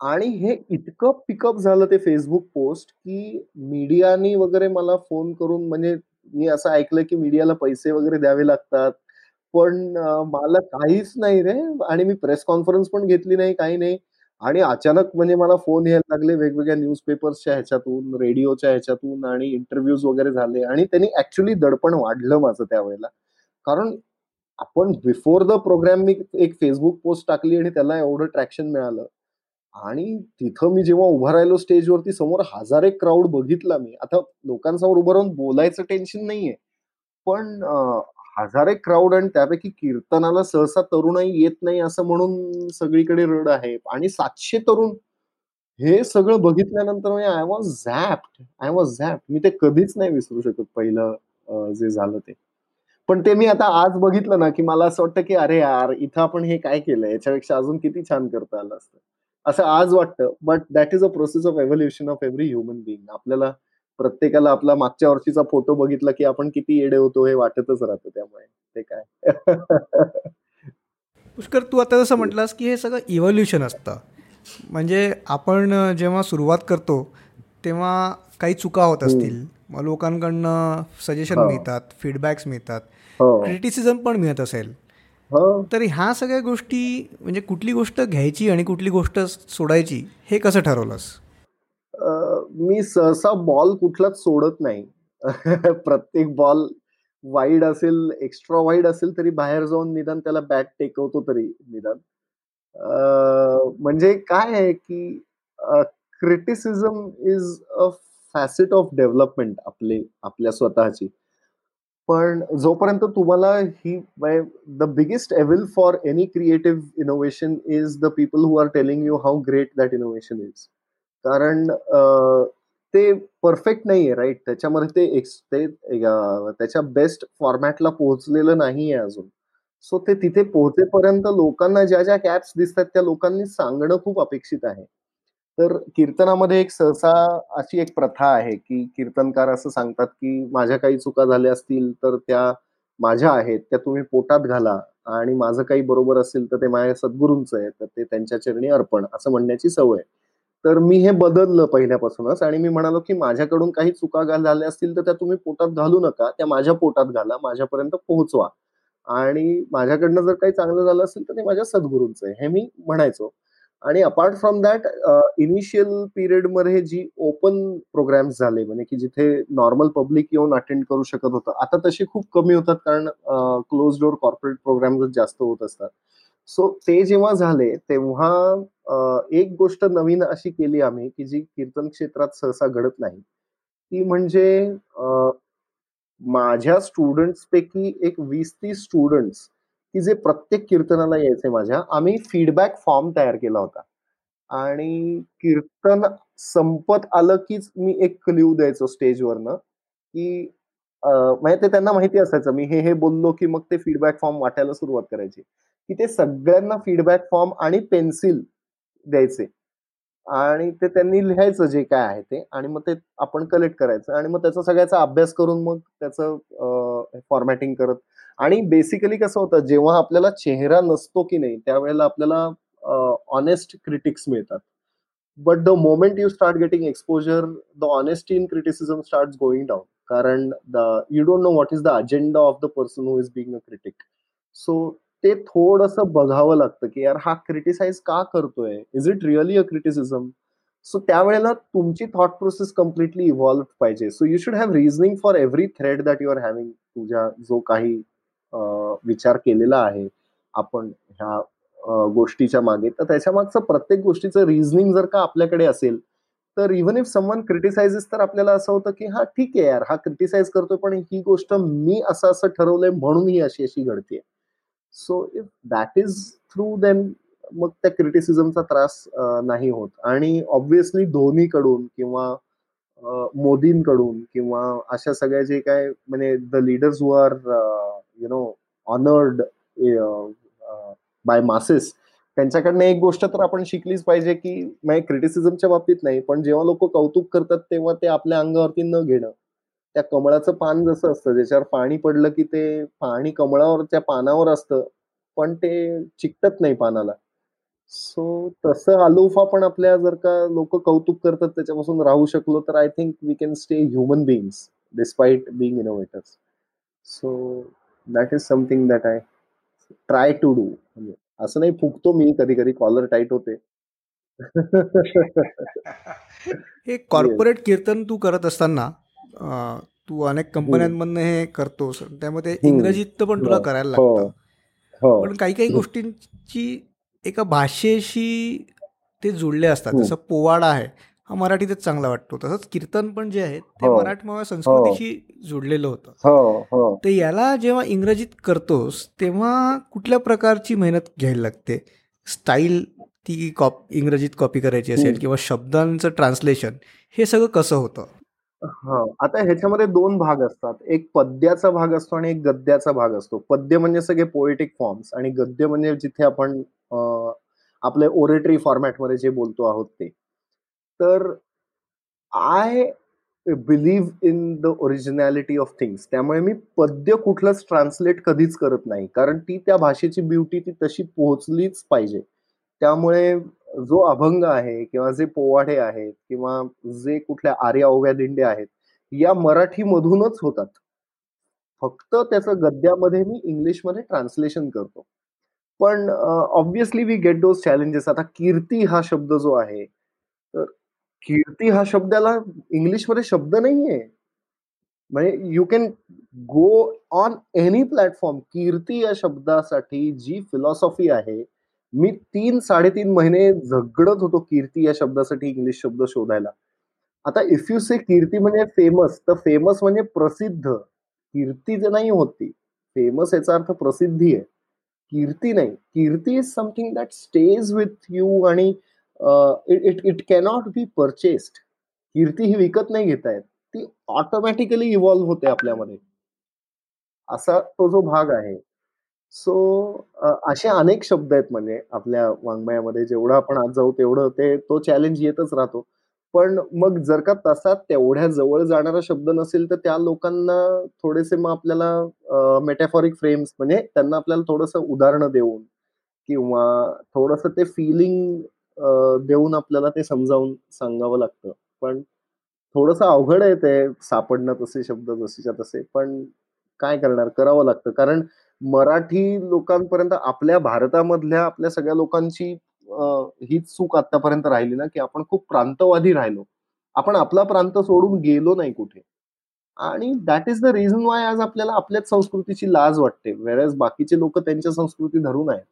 आणि हे इतकं पिकअप झालं ते फेसबुक पोस्ट, की मीडियानी वगैरे मला फोन करून म्हणजे मी असं ऐकलं की मीडियाला पैसे वगैरे द्यावे लागतात. पण मला काहीच नाही रे आणि मी प्रेस कॉन्फरन्स पण घेतली नाही, काही नाही. आणि अचानक म्हणजे मला फोन यायला लागले वेगवेगळ्या न्यूजपेपर्सच्या ह्याच्यातून, रेडिओच्या ह्याच्यातून आणि इंटरव्ह्यूज वगैरे झाले आणि त्यांनी ऍक्च्युली दडपण वाढलं माझं त्यावेळेला. कारण आपण बिफोर द प्रोग्राम मी एक फेसबुक पोस्ट टाकली आणि त्याला एवढं ट्रॅक्शन मिळालं. आणि तिथं मी जेव्हा उभा राहिलो स्टेजवरती समोर हजार एक क्राऊड बघितला मी. आता लोकांसमोर उभं राहून बोलायचं टेन्शन नाहीये. पण हजार एक आणि त्यापैकी कीर्तनाला सहसा तरुणही येत नाही असं म्हणून सगळीकडे रड आहे आणि सातशे तरुण हे सगळं बघितल्यानंतर म्हणजे I was zapped, I was zapped. मी ते कधीच नाही विसरू शकत पहिलं जे झालं ते. पण ते मी आता आज बघितलं ना, की मला असं वाटतं, की "अरे यार, इथं आपण हे काय केलं याच्यापेक्षा अजून किती छान करता आलं असतं." असं आज वाटतं. But that is a process of evolution of every human being आपल्याला प्रत्येकाला आपला मागच्या वर्षीचा फोटो बघितला, की आपण किती येडे होतो हे वाटतच राहतं त्यामुळे. ते काय. [laughs] पुष्कर तू आता जसं म्हटलास, की हे सगळं इव्होल्यूशन असतं. म्हणजे आपण जेव्हा सुरुवात करतो, तेव्हा काही चुका होत हं. असतील. मग लोकांकडनं सजेशन हां. मिळतात, फीडबॅक्स मिळतात, हो. क्रिटिसिझम पण मिळत असेल. हो. तर ह्या सगळ्या गोष्टी म्हणजे कुठली गोष्ट घ्यायची आणि कुठली गोष्ट सोडायची हे कसं ठरवलंस? मी सहसा बॉल कुठलाच सोडत नाही. [laughs] प्रत्येक बॉल वाईड असेल, एक्स्ट्रा वाईड असेल तरी बाहेर जाऊन निदान त्याला बॅट टेकवतो तरी निदान. म्हणजे काय आहे, की criticism is a facet of development आपली आपल्या स्वतःची. पण जोपर्यंत तुम्हाला ही म्हणजे the biggest evil for any creative innovation is the people who are telling you how great that innovation is. कारण ते परफेक्ट नाहीये राईट त्याच्यामध्ये ते एक्स ते त्याच्या बेस्ट फॉर्मॅटला पोहोचलेलं नाहीये अजून. सो ते तिथे पोहोचेपर्यंत लोकांना ज्या-ज्या कॅप्स दिसतात त्या लोकांनी सांगणं खूप अपेक्षित आहे. तर कीर्तनामध्ये एक सहसा अशी एक प्रथा आहे, की कीर्तनकार असं सांगतात, की माझ्या काही चुका झाल्या असतील तर त्या माझ्या आहेत. त्या तुम्ही पोटात घाला आणि माझं काही बरोबर असेल तर ते माझ्या सद्गुरूंचं आहे. तर ते त्यांच्या चरणी अर्पण असं म्हणण्याची सवय. आहे तर मी हे बदललं पहिल्यापासूनच आणि मी म्हणालो, की माझ्याकडून काही चुका झाल्या असतील तर त्या तुम्ही पोटात घालू नका. त्या माझ्या पोटात घाला, माझ्यापर्यंत पोहोचवा आणि माझ्याकडनं जर काही चांगलं झालं असेल तर ते माझ्या सद्गुरूंचं आहे. हे मी म्हणायचो. आणि अपार्ट फ्रॉम दॅट इनिशियल पिरियडमध्ये जी ओपन प्रोग्राम्स झाले म्हणजे की जिथे नॉर्मल पब्लिक येऊन अटेंड करू शकत होतं. आता तसे खूप कमी होतात कारण क्लोज डोअर कॉर्पोरेट प्रोग्राम जास्त होत असतात. सो ते जेव्हा झाले तेव्हा एक गोष्ट नवीन अशी केली आम्ही, की जी कीर्तन क्षेत्रात सहसा घडत नाही. ती म्हणजे माझ्या स्टुडंट्स पैकी एक वीस तीस स्टुडंट्स, की जे प्रत्येक कीर्तनाला यायचे माझ्या, आम्ही फीडबॅक फॉर्म तयार केला होता. आणि कीर्तन संपत आलं, कीच मी एक क्ल्यू द्यायचो स्टेजवरनं, की म्हणजे ते त्यांना माहिती असायचं मी हे, हे बोललो, की मग ते फीडबॅक फॉर्म वाटायला सुरुवात करायची. की ते सगळ्यांना फीडबॅक फॉर्म आणि पेन्सिल द्यायचे. आणि ते त्यांनी लिहायचं जे काय आहे ते आणि मग ते आपण कलेक्ट करायचं आणि मग त्याचा सगळ्याचा अभ्यास करून मग त्याचं फॉर्मॅटिंग करत आणि बेसिकली कसं होतं जेव्हा आपल्याला चेहरा नसतो की नाही त्यावेळेला आपल्याला ऑनेस्ट क्रिटिक्स मिळतात. But the moment you start getting exposure, the honesty in criticism start going down. कारण the you don't know what is the agenda of the person who is being a critic. So ते थोडस बघावं लागतं, की यार हा criticise का करतोय? Is it really a criticism? So त्यावेळेला तुमची थॉट प्रोसेस कम्प्लिटली इव्हॉल्व पाहिजे. So you should have reasoning for every thread that you are having. तुझ्या जो काही विचार केलेला आहे आपण ह्या गोष्टीच्या मागे, तर त्याच्या मागचं प्रत्येक गोष्टीचं रिझनिंग जर का आपल्याकडे असेल, तर इव्हन इफ समवन क्रिटिसाइजेस तर आपल्याला असं होतं, की हा ठीक आहे यार, हा क्रिटिसाइज करतोय, पण ही गोष्ट मी असं-असं ठरवलंय म्हणून ही अशी-अशी घडते so if that is through then मग त्या क्रिटिसिझमचा त्रास नाही होत आणि ऑब्विसली धोनीकडून किंवा मोदींकडून किंवा अशा सगळ्या जे काय म्हणजे the leaders who are you know honoured by masses त्यांच्याकडनं एक गोष्ट तर आपण शिकलीच पाहिजे, की क्रिटिसिझमच्या बाबतीत नाही, पण जेव्हा लोक कौतुक करतात तेव्हा ते आपल्या अंगावरती न घेणं. त्या कमळाचं पान जसं असतं त्याच्यावर पाणी पडलं, की ते पाणी कमळावर त्या पानावर असतं, पण ते चिकटत नाही पानाला. सो तसं अलोफा पण आपल्या जर का लोक कौतुक करतात त्याच्यापासून राहू शकलो तर I think we can stay human beings despite being innovators so that is something that I try to do म्हणजे असं नाही फुकतो मी कधी कधी कॉलर टाईट होते. [laughs] हे कॉर्पोरेट कीर्तन तू करत असताना तू अनेक कंपन्यांमधनं हे करतोस. त्यामध्ये इंग्रजीत पण तुला करायला हो. लागतं. हो. पण काही काही गोष्टींची एका भाषेशी ते जुळले असतात. जसं पोवाडा आहे हा मराठीतच चांगला वाटतो. तसंच कीर्तन पण जे आहे ते हो. मराठमोळ्या संस्कृतीशी जुळलेलं होतं. हो, तर याला जेव्हा इंग्रजीत करतोस तेव्हा कुठल्या प्रकारची मेहनत घ्यायला लागते? स्टाईल ती कॉप इंग्रजीत कॉपी करायची असेल किंवा शब्दांचं ट्रान्सलेशन हे सगळं कसं होतं? हा आता ह्याच्यामध्ये दोन भाग असतात. एक पद्याचा भाग असतो आणि एक गद्याचा भाग असतो. पद्य म्हणजे सगळे पोएटिक फॉर्म्स आणि गद्य म्हणजे जिथे आपण आपले ओरेटरी फॉर्मॅटमध्ये जे बोलतो आहोत ते. तर I believe in the originality of things त्यामुळे मी पद्य कुठलंच ट्रान्सलेट कधीच करत नाही. कारण ती त्या भाषेची ब्युटी ती तशी पोहोचलीच पाहिजे. त्यामुळे जो अभंग आहे किंवा जे पोवाडे आहेत किंवा जे कुठल्या आर्या ओव्या दिंडे आहेत या मराठी मधूनच होतात. फक्त त्याचं गद्यामध्ये मी इंग्लिशमध्ये ट्रान्सलेशन करतो. पण obviously we get those challenges आता कीर्ती हा शब्द जो आहे तर कीर्ती हा शब्दाला इंग्लिशमध्ये शब्द नाहीये. म्हणजे you can go on any platform कीर्ती या शब्दासाठी जी फिलॉसॉफी आहे मी तीन साडेतीन महिने झगडत होतो कीर्ती या शब्दासाठी इंग्लिश शब्द शोधायला. आता इफ यू से कीर्ती म्हणजे फेमस तर फेमस म्हणजे प्रसिद्ध. कीर्ती जर नाही होती फेमस याचा अर्थ प्रसिद्धी आहे. कीर्ती नाही. कीर्ती is something that stays with you आणि it it cannot be purchased कीर्ती ही विकत नाही घेता येत. ती ऑटोमॅटिकली इव्हॉल्व्ह होते आपल्यामध्ये. असा तो जो भाग आहे सो असे अनेक शब्द आहेत म्हणजे आपल्या वाङ्मयामध्ये जेवढं आपण आज जाऊ तेवढं ते तो चॅलेंज येतच राहतो. पण मग जर का तसा तेवढ्या जवळ जाणारा शब्द नसेल तर त्या लोकांना थोडेसे मग आपल्याला मेटॅफॉरिक फ्रेम्स म्हणजे त्यांना आपल्याला थोडस उदाहरणं देऊन किंवा थोडस ते फिलिंग देऊन आपल्याला ते समजावून सांगावं लागतं. पण थोडस अवघड आहे ते सापडणं तसे शब्द जसेच्या तसे. पण काय करणार? करावं लागतं. कारण मराठी लोकांपर्यंत आपल्या भारतामधल्या आपल्या सगळ्या लोकांची हीच चूक आतापर्यंत राहिली ना की आपण खूप प्रांतवादी राहिलो. आपण आपला प्रांत सोडून गेलो नाही कुठे. आणि that is the reason why आज आपल्याला आपल्याच संस्कृतीची लाज वाटते. वेळेस बाकीचे लोक त्यांच्या संस्कृती धरून आहेत.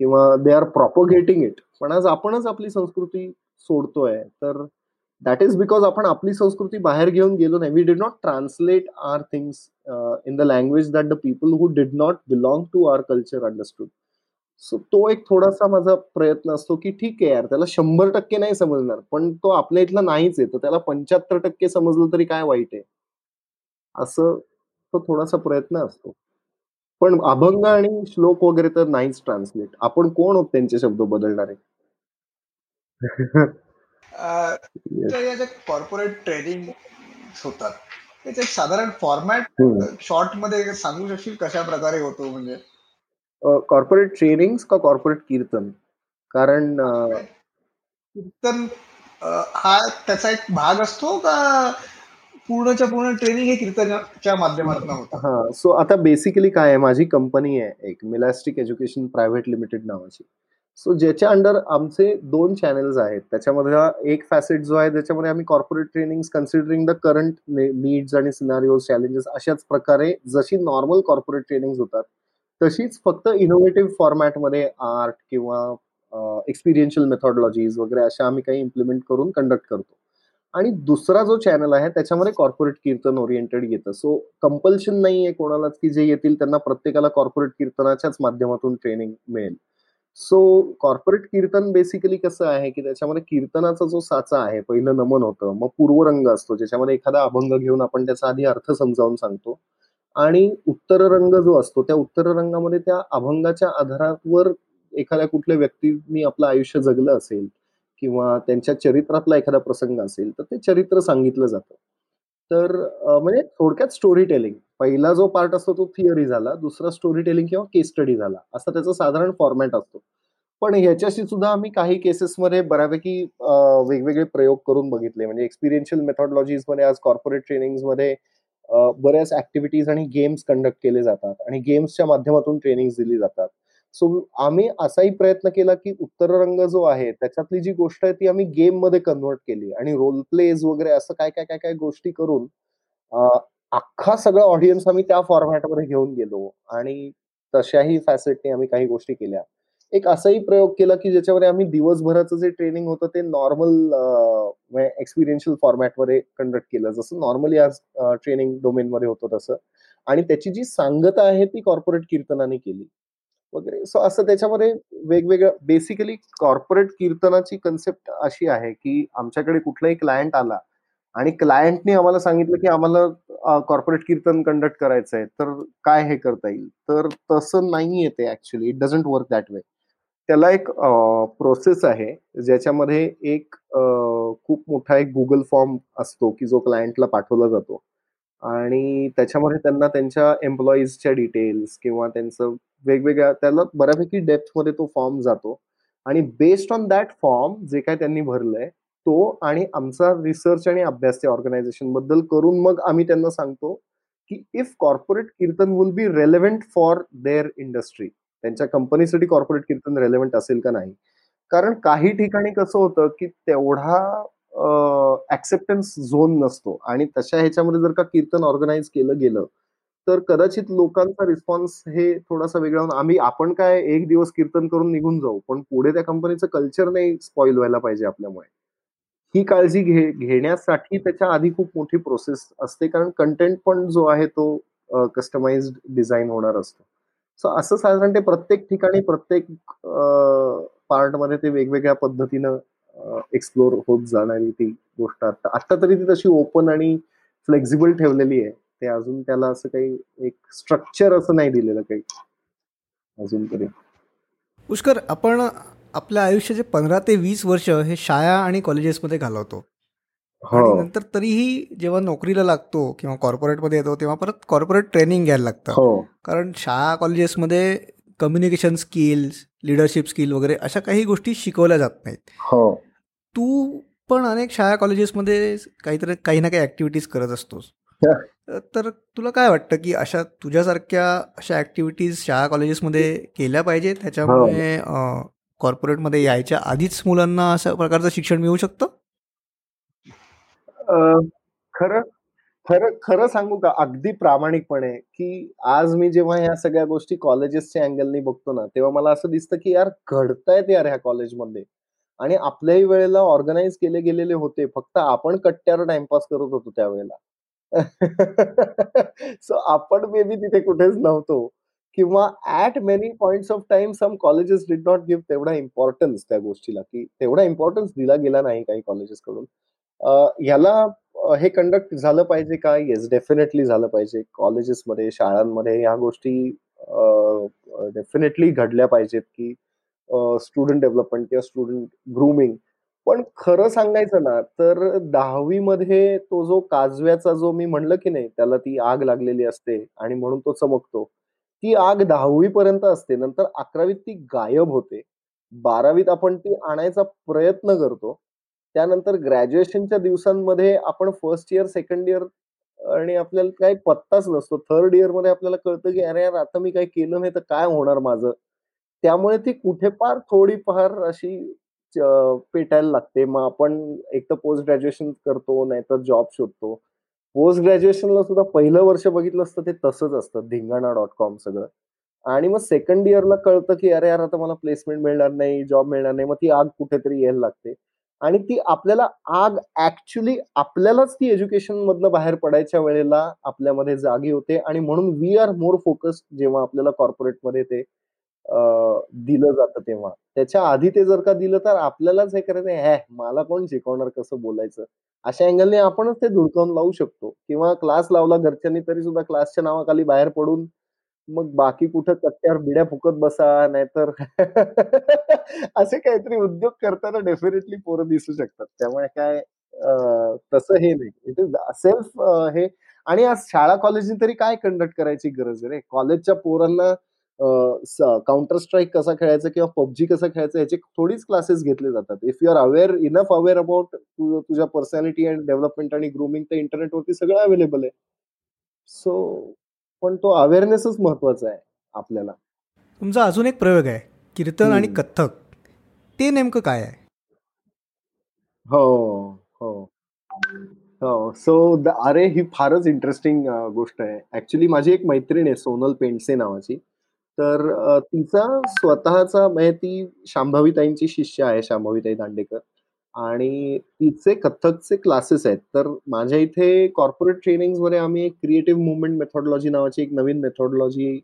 किंवा दे आर प्रॉपोगेटिंग इट पण आज आपणच आपली संस्कृती सोडतोय. तर दॅट इज बिकॉज आपण आपली संस्कृती बाहेर घेऊन गेलो नाही. We did not translate our things in the language that the people who did not belong to our culture understood so तो एक थोडासा माझा प्रयत्न असतो की ठीक आहे यार त्याला शंभर टक्के नाही समजणार पण तो आपल्या इथला नाहीच आहे. तर त्याला पंच्याहत्तर टक्के समजलं तरी काय वाईट आहे? असं तो थोडासा प्रयत्न असतो. पण अभंग आणि श्लोक वगैरे तर नाहीच ट्रान्सलेट आपण कोण होत त्यांचे शब्द बदलणारे? [laughs] कॉर्पोरेट ट्रेनिंग होतात त्याचे साधारण फॉर्मॅट शॉर्टमध्ये सांगू शकशील कशा प्रकारे होतो म्हणजे? कॉर्पोरेट ट्रेनिंग का कॉर्पोरेट कीर्तन? कारण कीर्तन हा त्याचा एक भाग असतो का पूर्णच्या पूर्ण ट्रेनिंग हे कीर्तनाच्या माध्यमातून होतं? हा सो आता बेसिकली काय आहे? माझी कंपनी आहे एक मिलास्टिक एज्युकेशन प्रायव्हेट लिमिटेड नावाची. सो ज्याच्या अंडर आमचे दोन चॅनल्स आहेत त्याच्यामध्ये एक फॅसेट जो आहे त्याच्यामध्ये आम्ही corporate training considering the current needs आणि सिनारिओ चॅलेंजेस अशाच प्रकारे जशी नॉर्मल कॉर्पोरेट ट्रेनिंग होतात तशीच फक्त इनोव्हेटिव्ह फॉर्मॅटमध्ये आर्ट किंवा एक्सपिरियन्शियल मेथॉडॉलॉजीज वगैरे अशा आम्ही काही इम्प्लिमेंट करून कंडक्ट करतो. आणि दुसरा जो चॅनल आहे त्याच्यामध्ये कॉर्पोरेट कीर्तन ओरिएंटेड येतं. सो कंपल्शन नाही आहे कोणालाच की जे येतील त्यांना प्रत्येकाला कॉर्पोरेट कीर्तनाच्याच माध्यमातून ट्रेनिंग मिळेल. सो कॉर्पोरेट कीर्तन बेसिकली कसं आहे की त्याच्यामध्ये कीर्तनाचा जो साचा आहे पहिलं नमन होतं मग पूर्वरंग असतो ज्याच्यामध्ये एखादा अभंग घेऊन आपण त्याचा आधी अर्थ समजावून सांगतो. आणि उत्तर रंग जो असतो त्या उत्तर रंगामध्ये त्या अभंगाच्या आधारावर एखाद्या कुठल्या व्यक्तींनी आपलं आयुष्य जगलं असेल किंवा त्यांच्या चरित्रातला एखादा प्रसंग असेल तर ते चरित्र सांगितलं जातं. तर म्हणजे थोडक्यात स्टोरी टेलिंग पहिला जो पार्ट असतो तो थिअरी झाला दुसरा स्टोरी टेलिंग किंवा केस स्टडी झाला असा त्याचा साधारण फॉर्मॅट असतो. पण ह्याच्याशी सुद्धा आम्ही काही केसेसमध्ये बऱ्यापैकी वेगवेगळे प्रयोग करून बघितले. म्हणजे एक्सपिरियन्शियल मेथॉडॉलॉजीजमध्ये आज कॉर्पोरेट ट्रेनिंगमध्ये बऱ्याच ऍक्टिव्हिटीज आणि गेम्स कंडक्ट केले जातात. आणि गेम्सच्या माध्यमातून ट्रेनिंग दिली जातात. सो आम्ही असाही प्रयत्न केला की उत्तर रंग जो आहे त्याच्यातली जी गोष्ट आहे ती आम्ही गेममध्ये कन्व्हर्ट केली. आणि रोल प्लेज वगैरे असं काय काय काय काय गोष्टी करून अख्खा सगळा ऑडियन्स आम्ही त्या फॉर्मॅटमध्ये घेऊन गेलो. आणि तशाही फॅसिलिटी आम्ही काही गोष्टी केल्या. एक असाही प्रयोग केला की ज्याच्यामध्ये आम्ही दिवसभराचं जे ट्रेनिंग होतं ते नॉर्मल एक्सपिरियन्शियल फॉर्मॅटमध्ये कंडक्ट केलं. जसं नॉर्मली आज ट्रेनिंग डोमेनमध्ये होतं तसं. आणि त्याची जी सांगता आहे ती कॉर्पोरेट कीर्तनाने केली. वगैरे. सो असं त्याच्यामध्ये वेगवेगळं बेसिकली कॉर्पोरेट कीर्तनाची कन्सेप्ट अशी आहे की आमच्याकडे कुठलाही क्लायंट आला आणि क्लायंटने आम्हाला सांगितलं की आम्हाला कॉर्पोरेट कीर्तन कंडक्ट करायचं आहे तर काय हे करता येईल? तर तसं नाही येते actually it doesn't work that way त्याला एक प्रोसेस आहे ज्याच्यामध्ये एक खूप मोठा एक गुगल फॉर्म असतो की जो क्लायंटला पाठवला जातो. आणि त्याच्यामध्ये त्यांना त्यांच्या एम्प्लॉईजच्या डिटेल्स किंवा त्यांचं वेगवेगळ्या त्याला बऱ्यापैकी डेप्थमध्ये तो फॉर्म जातो. आणि बेस्ड ऑन दॅट फॉर्म जे काय त्यांनी भरलंय तो आणि आमचा रिसर्च आणि अभ्यास त्या ऑर्गनायझेशनबद्दल करून मग आम्ही त्यांना सांगतो की if corporate Kirtan will be relevant for their industry त्यांच्या कंपनीसाठी कॉर्पोरेट कीर्तन रेलेव्हंट असेल का नाही? कारण काही ठिकाणी कसं होतं की तेवढा ऍक्सेप्टन्स झोन नसतो. आणि तशा ह्याच्यामध्ये जर का कीर्तन ऑर्गनाईज केलं गेलं तर कदाचित लोकांचा रिस्पॉन्स हे थोडासा वेगळा आम्ही आपण काय एक दिवस कीर्तन करून निघून जाऊ पण पुढे त्या कंपनीचं कल्चर नाही स्पॉइल व्हायला पाहिजे आपल्यामुळे. ही काळजी घे घेण्यासाठी त्याच्या आधी खूप मोठी प्रोसेस असते कारण कंटेंट पण जो आहे तो कस्टमाइज डिझाईन होणार असतो. सो असं साधारण ते प्रत्येक ठिकाणी प्रत्येक पार्टमध्ये ते वेगवेगळ्या पद्धतीनं एक्सप्लोर होत जाणारी ती गोष्ट. आता आता तरी ती तशी ओपन आणि फ्लेक्झिबल ठेवलेली आहे. ते अजून त्याला असं काही एक स्ट्रक्चर असं नाही दिलेलं काही. अजून तरी. पुष्कर आपण आपल्या आयुष्याचे पंधरा ते वीस वर्ष हे शाळा आणि कॉलेजेसमध्ये घालवतो. हो. नंतर तरीही जेव्हा नोकरीला लागतो किंवा कॉर्पोरेटमध्ये येतो तेव्हा परत कॉर्पोरेट ट्रेनिंग घ्यायला लागतं. हो. कारण शाळा कॉलेजेसमध्ये कम्युनिकेशन स्किल्स लिडरशिप स्किल वगैरे अशा काही गोष्टी शिकवल्या जात नाहीत. हो. तू पण अनेक शाळा कॉलेजेसमध्ये काहीतरी काही ना काही ऍक्टिव्हिटीज करत असतोस. तर तुला काय वाटतं की अशा तुझ्यासारख्या अशा ऍक्टिव्हिटीज शाळा कॉलेजेसमध्ये केल्या पाहिजेत? त्याच्यामुळे कॉर्पोरेटमध्ये यायच्या आधीच मुलांना अशा प्रकारचं शिक्षण मिळू शकतं? खरं खरं खरं सांगू का? अगदी प्रामाणिकपणे की आज मी जेव्हा ह्या सगळ्या गोष्टी कॉलेजेसच्या अँगलनी बघतो ना तेव्हा मला असं दिसतं की यार घडतायत यार ह्या कॉलेजमध्ये आणि आपल्याही वेळेला ऑर्गनाईज केले गेलेले होते. फक्त आपण कट्ट्यावर टाइमपास करत होतो त्यावेळेला. [laughs] सो आपण मे बी तिथे कुठेच नव्हतो. किंवा at many points of time some colleges did not give तेवढा इम्पॉर्टन्स त्या गोष्टीला की तेवढा इम्पॉर्टन्स दिला गेला नाही काही कॉलेजेस कडून. ह्याला हे कंडक्ट झालं पाहिजे का? येस डेफिनेटली झालं पाहिजे. कॉलेजेसमध्ये शाळांमध्ये ह्या गोष्टी डेफिनेटली घडल्या पाहिजेत की स्टुडंट डेव्हलपमेंट किंवा स्टुडंट ग्रुमिंग पण खरं सांगायचं ना तर दहावीमध्ये तो जो काजव्याचा जो मी म्हणलं की नाही त्याला ती आग लागलेली असते आणि म्हणून तो चमकतो. ती आग दहावी पर्यंत असते नंतर अकरावीत ती गायब होते. बारावीत आपण ती आणायचा प्रयत्न करतो. त्यानंतर ग्रॅज्युएशनच्या दिवसांमध्ये आपण फर्स्ट इयर सेकंड इयर आणि आपल्याला काही पत्ताच नसतो. थर्ड इयरमध्ये आपल्याला कळतं की अरे यार आता मी काही केलं नाही तर काय होणार माझं? त्यामुळे ती कुठे फार थोडीफार अशी पेटायला लागते. मग आपण एक तर पोस्ट ग्रॅज्युएशन करतो नाहीतर जॉब शोधतो. पोस्ट ग्रॅज्युएशनला सुद्धा पहिलं वर्ष बघितलं असतं ते तसंच असतं. धिंगाणा डॉट कॉम सगळं. आणि मग सेकंड इयरला कळतं की अरे यार आता मला प्लेसमेंट मिळणार नाही जॉब मिळणार नाही. मग ती आग कुठेतरी यायला लागते. आणि ती आपल्याला आग ऍक्च्युली आपल्यालाच ती एज्युकेशन मधनं बाहेर पडायच्या वेळेला आपल्यामध्ये जागी होते. आणि म्हणून वी आर मोर फोकस्ड जेव्हा आपल्याला कॉर्पोरेटमध्ये ते दिलं जातं तेव्हा. त्याच्या आधी ते जर का दिलं तर आपल्यालाच हे करायचं हॅ मला कोण शिकवणार कसं बोलायचं? अशा अँगलने आपणच ते धुडकावून लावू शकतो. किंवा क्लास लावला घरच्यांनी तरी सुद्धा क्लासच्या नावाखाली बाहेर पडून मग बाकी कुठं कट्ट्यावर बिड्या फुकत बसा नाहीतर [laughs] असे काहीतरी उद्योग करताना डेफिनेटली पोरं दिसू शकतात. त्यामुळे काय तसं हे नाही. इट इज सेल्फ हे. आणि आज शाळा कॉलेजने तरी काय कंडक्ट करायची गरज आहे रे? कॉलेजच्या पोरांना काउंटर स्ट्राईक कसा खेळायचा किंवा पबजी कसा खेळायचा याचे थोडीच क्लासेस घेतले जातात. If you are aware enough aware about तुझ्या पर्सनॅलिटी अँड डेव्हलपमेंट आणि ग्रुमिंग तर इंटरनेटवरती सगळं अवेलेबल आहे. सो पण तो अवेअरनेसच महत्त्वाचा आहे आपल्याला. तुमचा अजून एक प्रयोग आहे कीर्तन आणि कथ्थक. ते नेमकं काय आहे? हो हो. हो सो अरे ही फारच इंटरेस्टिंग गोष्ट आहे. ऍक्च्युली माझी एक मैत्रीण आहे सोनल पेंडसे नावाची. तर तिचा स्वतःचा म्हणजे ती शांभवीताईंची शिष्य आहे शांभवीताई दांडेकर. आणि तिचे कथ्थकचे क्लासेस आहेत. तर माझ्या इथे कॉर्पोरेट ट्रेनिंगमध्ये आम्ही एक क्रिएटिव्ह मुवमेंट मेथॉडॉलॉजी नावाची एक नवीन मेथॉडॉलॉजी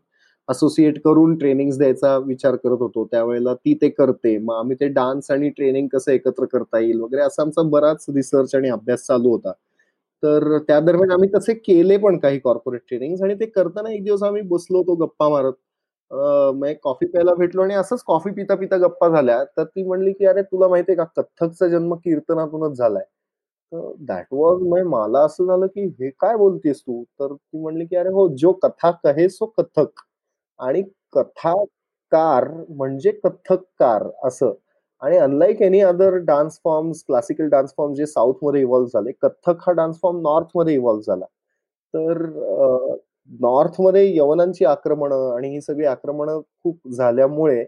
असोसिएट करून ट्रेनिंग द्यायचा विचार करत होतो. त्यावेळेला ती ते करते. मग आम्ही ते डान्स आणि ट्रेनिंग कसं एकत्र करता येईल वगैरे असा आमचा बराच रिसर्च आणि अभ्यास चालू होता. तर त्या दरम्यान आम्ही तसे केले पण काही कॉर्पोरेट ट्रेनिंग आणि ते करताना एक दिवस आम्ही बसलो होतो गप्पा मारत. कॉफी प्यायला भेटलो आणि असंच कॉफी पिता पिता गप्पा झाल्या. तर ती म्हणली की अरे तुला माहितीये का? कथ्थकचा जन्म कीर्तनातूनच झालाय. तर दॅट वॉज म्हणजे मला असं झालं की हे काय बोलतेस तू? तर ती म्हणली की अरे हो जो कथा कहे सो कथक आणि कथाकार म्हणजे कथककार असं. आणि unlike any other dance forms classical dance form जे साऊथमध्ये इव्हॉल्व्ह झाले कथक हा डान्स फॉर्म नॉर्थमध्ये इव्हॉल्व्ह झाला. तर नॉर्थमध्ये यवनांची आक्रमणं आणि ही सगळी आक्रमणं खूप झाल्यामुळे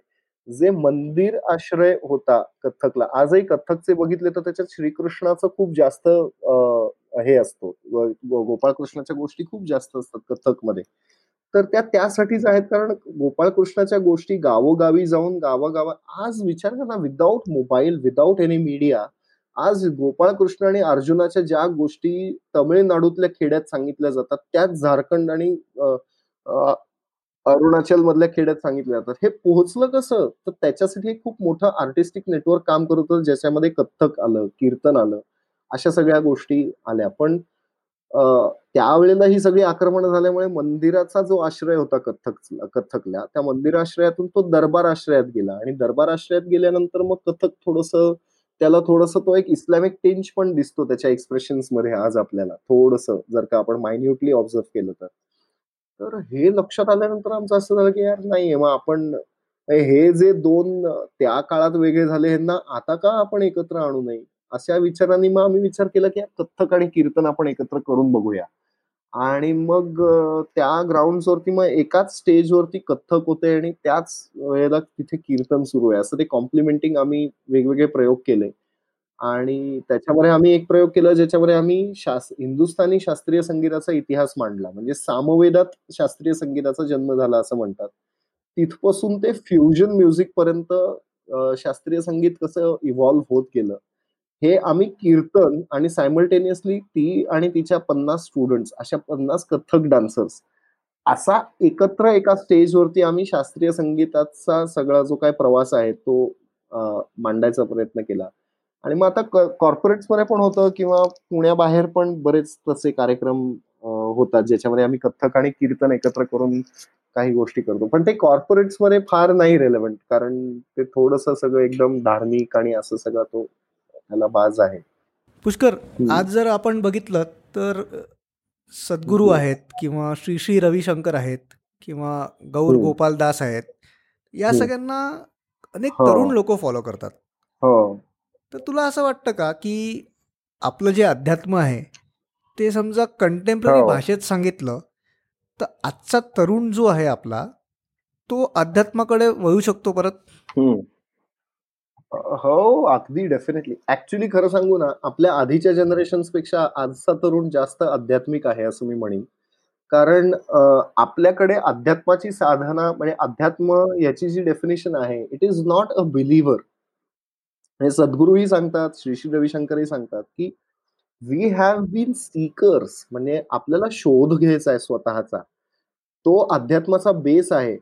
जे मंदिर आश्रय होता कथ्थकला आजही कथ्थकचे बघितले तर त्याच्यात श्रीकृष्णाचं खूप जास्त हे असतो गोपाळकृष्णाच्या गोष्टी खूप जास्त असतात कथ्थकमध्ये तर त्या त्यासाठीच आहेत कारण गोपाळकृष्णाच्या गोष्टी गावोगावी जाऊन गावागावात आज विचार करा without mobile without any media आज गोपाळकृष्ण आणि अर्जुनाच्या ज्या गोष्टी तमिळनाडूतल्या खेड्यात सांगितल्या जातात त्याच झारखंड आणि अरुणाचल मधल्या खेड्यात सांगितल्या जातात. हे पोहोचलं कसं? तर त्याच्यासाठी खूप मोठं आर्टिस्टिक नेटवर्क काम करत होतं ज्याच्यामध्ये कथ्थक आलं कीर्तन आलं अशा सगळ्या गोष्टी आल्या. पण त्यावेळेला ही सगळी आक्रमण झाल्यामुळे मंदिराचा जो आश्रय होता कथ्थक कथ्थकला त्या मंदिराश्रयातून तो दरबार आश्रयात गेला. आणि दरबार आश्रयात गेल्यानंतर मग कथक थोडस त्याला थोडस तो एक इस्लामिक टेंज पण दिसतो त्याच्या एक्सप्रेशन्समध्ये आज आपल्याला. थोडस जर का आपण मायन्युटली ऑब्झर्व केलं तर. तर हे लक्षात आल्यानंतर आमचं असं झालं की यार नाहीये मग आपण हे जे दोन त्या काळात वेगळे झाले यांना आता का आपण एकत्र आणू नये? अशा विचारांनी मग आम्ही विचार केला की कथ्थक आणि कीर्तन आपण एकत्र करून बघूया. आणि मग त्या ग्राउंडवरती मग एकाच स्टेजवरती कथ्थक होते आणि त्याच वेळेला तिथे कीर्तन सुरू आहे. असं ते कॉम्प्लिमेंटिंग आम्ही वेगवेगळे प्रयोग केले. आणि त्याच्यामध्ये आम्ही एक प्रयोग केला ज्याच्यामध्ये आम्ही शास हिंदुस्थानी शास्त्रीय संगीताचा इतिहास मांडला. म्हणजे सामवेदात शास्त्रीय संगीताचा जन्म झाला असं म्हणतात. तिथपासून ते फ्युजन म्युझिक पर्यंत शास्त्रीय संगीत कसं इव्हॉल्व्ह होत गेलं. हे आम्ही कीर्तन आणि सायमल्टेनियसली ती आणि तिच्या पन्नास स्टुडंट्स अशा पन्नास कथक डान्सर्स असा एकत्र एका स्टेजवरती आम्ही शास्त्रीय संगीताचा सगळा जो काय प्रवास आहे तो मांडायचा प्रयत्न केला. आणि मग आता कॉर्पोरेट्समध्ये पण होतं किंवा पुण्याबाहेर पण बरेच तसे कार्यक्रम होतात ज्याच्यामध्ये आम्ही कथक आणि कीर्तन एकत्र करून काही गोष्टी करतो. पण ते कॉर्पोरेट्समध्ये फार नाही रेलेव्हंट कारण ते थोडस सगळं एकदम धार्मिक आणि असं सगळं तो त्याला बाज आहे. पुष्कर आज जर आपण बघितलं तर सद्गुरू आहेत किंवा श्री श्री रविशंकर आहेत किंवा गौर गोपाल दास आहेत या सगळ्यांना अनेक हो. तरुण लोक फॉलो करतात. हो. तर तुला असं वाटतं का की आपलं जे अध्यात्म आहे ते समजा कंटेम्पररी हो. भाषेत सांगितलं तर आजचा तरुण जो आहे आपला तो अध्यात्माकडे वळू शकतो परत? हो, अगदी डेफिनेटली. ऍक्च्युली खरं सांगू ना, आपल्या आधीच्या जनरेशन्सपेक्षा आजचा तरुण जास्त आध्यात्मिक आहे असं मी म्हणेन. कारण आपल्याकडे अध्यात्माची साधना म्हणजे अध्यात्म याची जी डेफिनेशन आहे, it is not a believer हे सद्गुरूही सांगतात, श्री श्री रविशंकरही सांगतात, की वी हॅव बीन सीकर्स म्हणजे आपल्याला शोध घ्यायचा आहे स्वतःचा. तो अध्यात्माचा बेस आहे.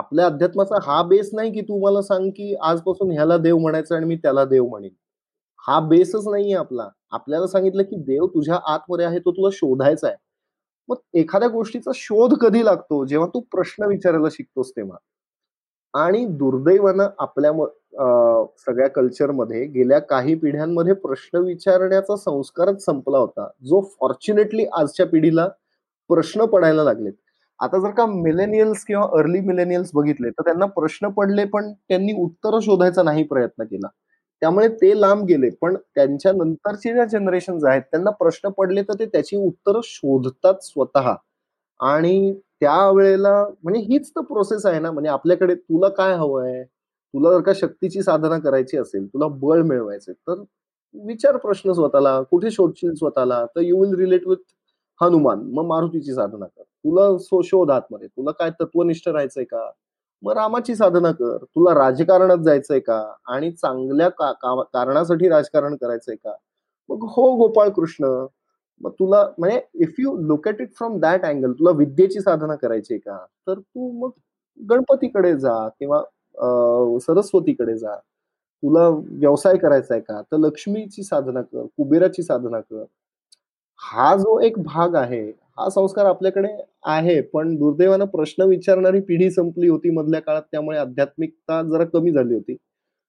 आपल्या अध्यात्माचा हा बेस नाही की तू मला सांग की आजपासून ह्याला देव म्हणायचं आणि मी त्याला देव म्हणेन. हा बेसच नाहीये आपला. आपल्याला सांगितलं की देव तुझ्या आतमध्ये आहे तो तुला शोधायचा आहे. मग एखाद्या गोष्टीचा शोध कधी लागतो? जेव्हा तू प्रश्न विचारायला शिकतोस तेव्हा. आणि दुर्दैवानं आपल्या सगळ्या कल्चरमध्ये गेल्या काही पिढ्यांमध्ये प्रश्न विचारण्याचा संस्कारच संपला होता. जो फॉर्च्युनेटली आजच्या पिढीला प्रश्न पडायला लागलेत. आता जर का मिलेनियल्स किंवा अर्ली मिलेनियल्स बघितले तर त्यांना प्रश्न पडले पण त्यांनी उत्तर शोधायचा नाही प्रयत्न केला. त्यामुळे ते लांब गेले पण त्यांच्या नंतरचे ज्या जनरेशन आहेत त्यांना प्रश्न पडले तर ते त्याची उत्तरं शोधतात स्वतः. आणि त्यावेळेला म्हणजे हीच तर प्रोसेस आहे ना म्हणजे आपल्याकडे तुला काय हवं आहे तुला जर का शक्तीची साधना करायची असेल तुला बळ मिळवायचे तर विचार प्रश्न स्वतःला कुठे शोधशील स्वतःला? तर you will relate with Hanuman मग मारुतीची साधना कर. तुला शोध आतमध्ये. तुला काय तत्वनिष्ठ राहायचंय का? मग रामाची साधना कर. तुला राजकारणात जायचंय का? आणि चांगल्या का कारणासाठी राजकारण करायचंय का? मग हो गोपाळ कृष्ण मग तुला म्हणजे if you look at it from that angle तुला विद्येची साधना करायची का? तर तू मग गणपतीकडे जा किंवा सरस्वतीकडे जा. तुला व्यवसाय करायचा आहे का? तर लक्ष्मीची साधना कर कुबेराची साधना कर. हा जो एक भाग आहे हा संस्कार आपल्याकडे आहे पण दुर्दैवानं प्रश्न विचारणारी पिढी संपली होती मधल्या काळात त्यामुळे आध्यात्मिकता जरा कमी झाली होती.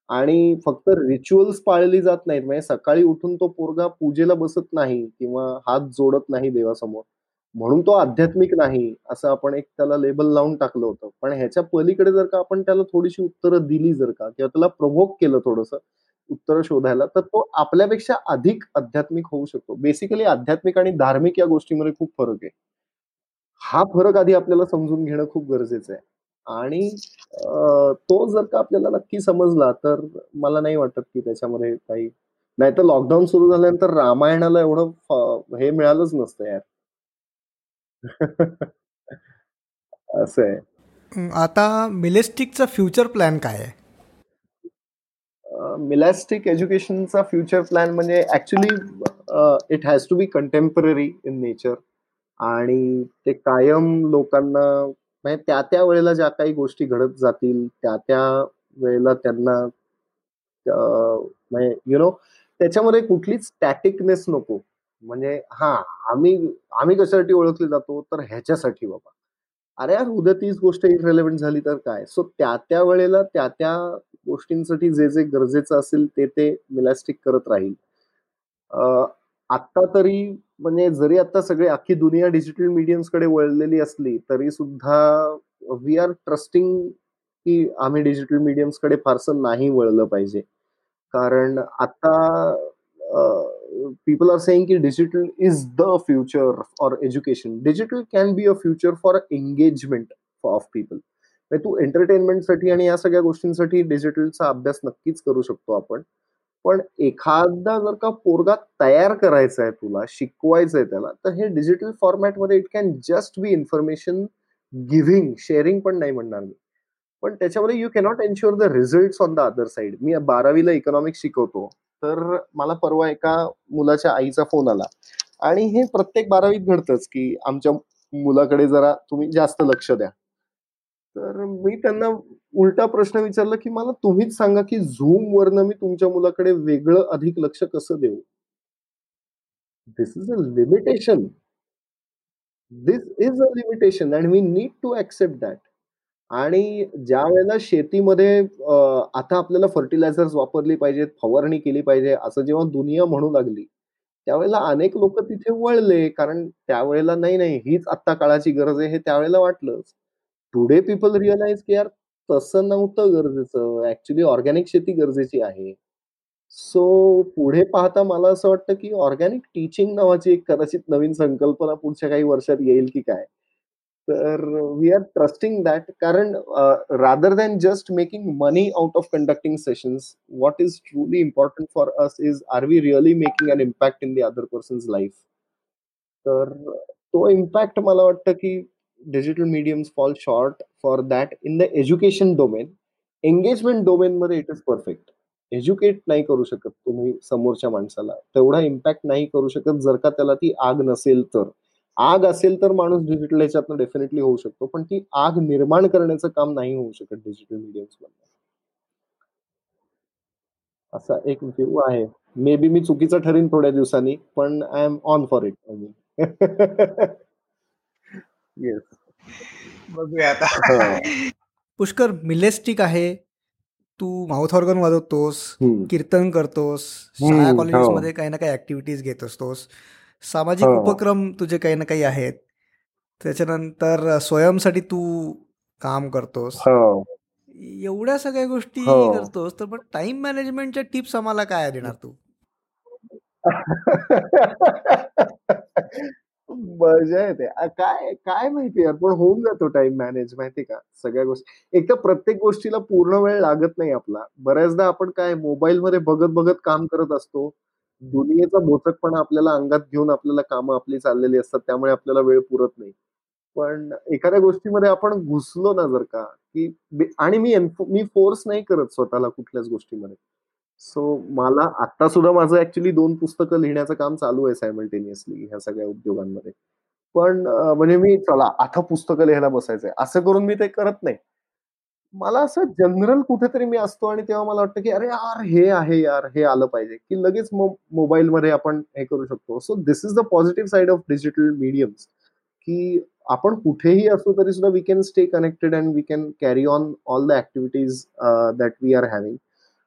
आणि फक्त रिच्युअल्स पाळली जात नाहीत. म्हणजे सकाळी उठून तो पोरगा पूजेला बसत नाही किंवा हात जोडत नाही देवासमोर. म्हणून तो आध्यात्मिक नाही असं आपण एक त्याला लेबल लावून टाकलं होतं. पण ह्याच्या पलीकडे जर का आपण त्याला थोडीशी उत्तरं दिली जर का किंवा त्याला प्रभोग केलं थोडस उत्तर शोधायला तर तो आपल्यापेक्षा अधिक आध्यात्मिक होऊ शकतो. बेसिकली आध्यात्मिक आणि धार्मिक या गोष्टीमध्ये खूप फरक आहे. हा फरक आधी आपल्याला समजून घेणं खूप गरजेचं आहे. आणि तो जर का आपल्याला नक्की समजला तर मला नाही वाटत की त्याच्यामध्ये काही नाही तर लॉकडाऊन सुरू झाल्यानंतर रामायणाला एवढं हे मिळालंच नसतं यार. [laughs] असं आहे. आता मिलेस्टिकचा फ्युचर प्लॅन काय आहे? मिलॅस्टिक एज्युकेशनचा फ्युचर प्लॅन म्हणजे actually it has to be contemporary in nature आणि ते कायम लोकांना म्हणजे त्या त्या वेळेला ज्या काही गोष्टी घडत जातील त्या त्या वेळेला त्यांना म्हणजे यु नो त्याच्यामध्ये कुठलीच स्टॅटिकनेस नको. म्हणजे हा आम्ही आम्ही कशासाठी ओळखले जातो? तर ह्याच्यासाठी बाबा. अरे यार उद्या तीच गोष्ट इरेलिव्हंट झाली तर काय? सो त्या त्या वेळेला त्या त्या गोष्टींसाठी जे जे गरजेचं असेल ते ते मिलॅस्टिक करत राहील. आता तरी म्हणजे जरी आता सगळे अख्खी दुनिया डिजिटल मीडियम्सकडे वळलेली असली तरी सुद्धा वी आर ट्रस्टिंग की आम्ही डिजिटल मीडियम्सकडे फारसं नाही वळलं पाहिजे. कारण आता people are saying that digital is the future or education. Digital can be a future for engagement of people. तू एंटरटेनमेंटसाठी आणि या सगळ्या गोष्टींसाठी डिजिटलचा अभ्यास नक्कीच करू शकतो आपण. पण एखादा जर का पोरगा तयार करायचा आहे तुला शिकवायचं आहे त्याला तर हे डिजिटल फॉर्मॅटमध्ये it can just be information giving sharing पण नाही म्हणणार मी. पण त्याच्यामध्ये you cannot ensure the result on the other side मी बारावीला इकॉनॉमिक्स शिकवतो तर मला परवा एका मुलाच्या आईचा फोन आला. आणि हे प्रत्येक बारावीत घडतंच की आमच्या मुलाकडे जरा तुम्ही जास्त लक्ष द्या. तर मी त्यांना उलटा प्रश्न विचारला की मला तुम्हीच सांगा की झूम वरनं मी तुमच्या मुलाकडे वेगळं अधिक लक्ष कसं देऊ? This is a limitation this is a limitation and we need to accept that आणि ज्या वेळेला शेतीमध्ये आता आपल्याला फर्टिलायझर्स वापरली पाहिजेत, फवारणी केली पाहिजे, असं जेव्हा दुनिया म्हणू लागली, त्यावेळेला अनेक लोक तिथे वळले. कारण त्यावेळेला नाही, नाही हीच आत्ता काळाची गरज आहे हे त्यावेळेला वाटलंच. टुडे पीपल रिअलाइज की यार तसं नव्हतं गरजेचं. ऍक्च्युली ऑर्गॅनिक शेती गरजेची आहे. सो पुढे पाहता मला असं वाटतं की ऑर्गॅनिक टीचिंग नावाची एक कदाचित नवीन संकल्पना पुढच्या काही वर्षात येईल की काय? तर वी आर ट्रस्टिंग दॅट कारण rather than just making money out of conducting sessions what is truly important for us is are we really making an impact in the other person's life तर तो impact मला वाटतं की digital mediums fall short for that in the education domain engagement domain मध्ये it is perfect educate नाही करू शकत तुम्ही समोरच्या माणसाला. तेवढा इम्पॅक्ट नाही करू शकत जर का त्याला ती आग नसेल तर. आग असेल तर माणूस डिजिटल ह्याच्यातनं डेफिनेटली होऊ शकतो. पण ती आग निर्माण करण्याचं काम नाही होऊ शकत डिजिटल मीडियम्स असा एक व्ह्यू आहे. मे बी मी चुकीचं ठरेन थोड्या दिवसांनी पण I am on for it yes बघूया आता. पुष्कर मिलेस्टिक आहे. तू माउथ ऑर्गन वाजवतोस कीर्तन करतोस शाळा कॉलेजेस मध्ये काही ना काही ऍक्टिव्हिटीज घेत असतोस. सामाजिक उपक्रम तुझे काही ना काही आहेत. त्याच्यानंतर स्वयंसाठी तू काम करतोस. हो. एवढ्या सगळ्या गोष्टी हो. करतोस तर पण टाइम मॅनेजमेंटच्या टिप्स आम्हाला काय देणार तू? मजा येते. काय काय माहिती यार पण होऊन जातो टाइम मॅनेज माहिती का? सगळ्या गोष्टी. एक तर प्रत्येक गोष्टीला पूर्ण वेळ लागत नाही आपला. बऱ्याचदा आपण काय मोबाईल मध्ये बघत बघत काम करत असतो. दुनियेचा बोचकपणा आपल्याला अंगात घेऊन आपल्याला कामं आपली चाललेली असतात त्यामुळे आपल्याला वेळ पुरत नाही. पण एखाद्या गोष्टीमध्ये आपण घुसलो ना जर का की आणि मी मी फोर्स नाही करत स्वतःला कुठल्याच गोष्टीमध्ये. सो मला आता सुद्धा माझं ऍक्च्युली दोन पुस्तकं लिहिण्याचं काम चालू आहे सायमल्टेनियसली ह्या सगळ्या उद्योगांमध्ये. पण म्हणजे मी चला आता पुस्तकं लिहायला बसायचंय. असं करून मी ते करत नाही. मला असं जनरल कुठेतरी मी असतो आणि तेव्हा मला वाटतं की अरे यार हे आहे यार हे आलं पाहिजे. की लगेच मोबाईल मध्ये आपण हे करू शकतो. So this is the positive side of digital mediums की आपण कुठेही असू तरी सुद्धा we can stay connected and we can carry on all the activities that we are having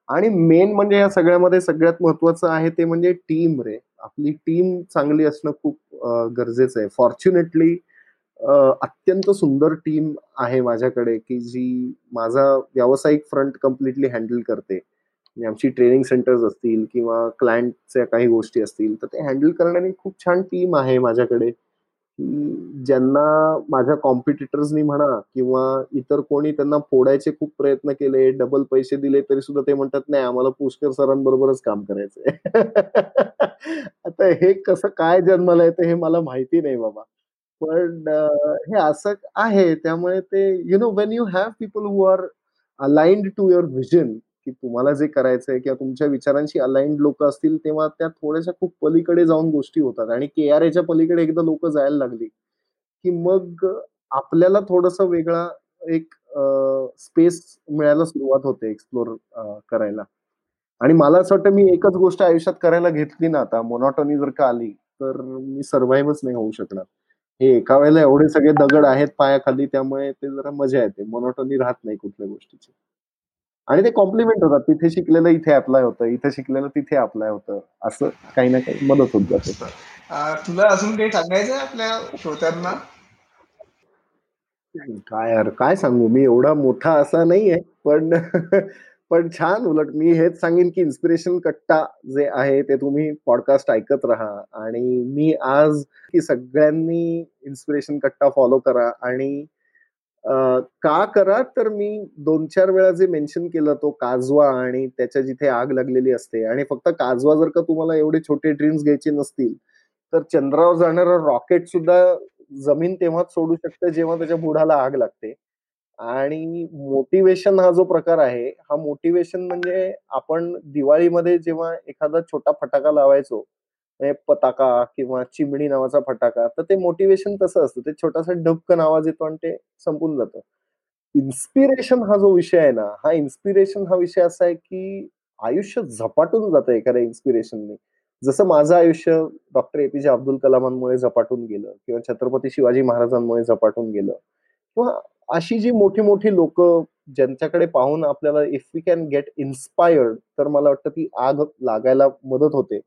आणि मेन म्हणजे या सगळ्यामध्ये सगळ्यात महत्वाचं आहे ते म्हणजे टीम रे. आपली टीम चांगली असणं खूप uh, गरजेचं आहे. फॉर्च्युनेटली अत्यंत सुंदर टीम आहे माझ्याकडे की जी माझा व्यावसायिक फ्रंट कम्प्लिटली हँडल करते. म्हणजे आमची ट्रेनिंग सेंटर्स असतील किंवा क्लायंटच्या काही गोष्टी असतील तर ते हँडल करणारी खूप छान टीम आहे माझ्याकडे. ज्यांना माझ्या कॉम्पिटिटर्सनी म्हणा किंवा इतर कोणी त्यांना फोडायचे खूप प्रयत्न केले डबल पैसे दिले तरी सुद्धा ते म्हणतात नाही आम्हाला पुष्कर सरांबरोबरच काम करायचंय. [laughs] आता हे कसं काय जन्माला येतं हे मला माहिती नाही बाबा. पण हे असं आहे. त्यामुळे ते you know when you have people who are aligned to your vision की तुम्हाला जे करायचंय किंवा तुमच्या विचारांशी अलाइंड लोक असतील तेव्हा त्या थोड्याशा खूप पलीकडे जाऊन गोष्टी होतात. आणि के आर एच्या पलीकडे एकदा लोक जायला लागली की मग आपल्याला थोडस वेगळा एक स्पेस मिळायला सुरुवात होते एक्सप्लोर करायला. आणि मला असं वाटतं मी एकच गोष्ट आयुष्यात करायला घेतली ना आता. मोनॉटॉनी जर का आली तर मी सर्व्हाइव्हच नाही होऊ शकणार. हे एका वेळेला एवढे सगळे दगड आहेत पायाखाली त्यामुळे ते जरा मजा येते. मोनॉटॉनी राहत नाही कुठल्या गोष्टीची. आणि ते कॉम्प्लिमेंट होतात. तिथे शिकलेलं इथे अप्लाय होतं इथे शिकलेलं तिथे अप्लाय होतं. असं काही ना काही मदत होत जाते. तुला अजून काही सांगायचं आपल्या श्रोत्यांना? काय यार काय सांगू? मी एवढा मोठा असा नाहीये पण [laughs] पण छान उलट मी हेच सांगेन की इन्स्पिरेशन कट्टा जे आहे ते तुम्ही पॉडकास्ट ऐकत राहा. आणि मी आज की सगळ्यांनी इन्स्पिरेशन कट्टा फॉलो करा आणि का करा तर मी दोन चार वेळा जे मेन्शन केलं तो काजवा आणि त्याच्या जिथे आग लागलेली असते आणि फक्त काजवा जर का तुम्हाला एवढे छोटे ड्रीम्स घ्यायचे नसतील तर चंद्रावर जाणारं रॉकेट सुद्धा जमीन तेव्हाच सोडू शकतं जेव्हा त्याच्या बुडाला आग लागते. आणि मोटिवेशन हा जो प्रकार आहे हा मोटिवेशन म्हणजे आपण दिवाळीमध्ये जेव्हा एखादा छोटा फटाका लावायचो म्हणजे पताका किंवा चिमणी नावाचा फटाका तर ते मोटिवेशन तसं असतं. ते छोटासा डबकन आवाज येतो आणि ते संपून जातं. इन्स्पिरेशन हा जो विषय आहे ना हा इन्स्पिरेशन हा विषय असा आहे की आयुष्य झपाटून जातं एखाद्या इन्स्पिरेशनने जसं माझं आयुष्य डॉक्टर एपीजे अब्दुल कलामांमुळे झपाटून गेलं किंवा छत्रपती शिवाजी महाराजांमुळे झपाटून गेलं किंवा अशी जी मोठी मोठी लोक ज्यांच्याकडे पाहून आपल्याला if we can get inspired तर मला वाटतं ती आग लागायला मदत होते.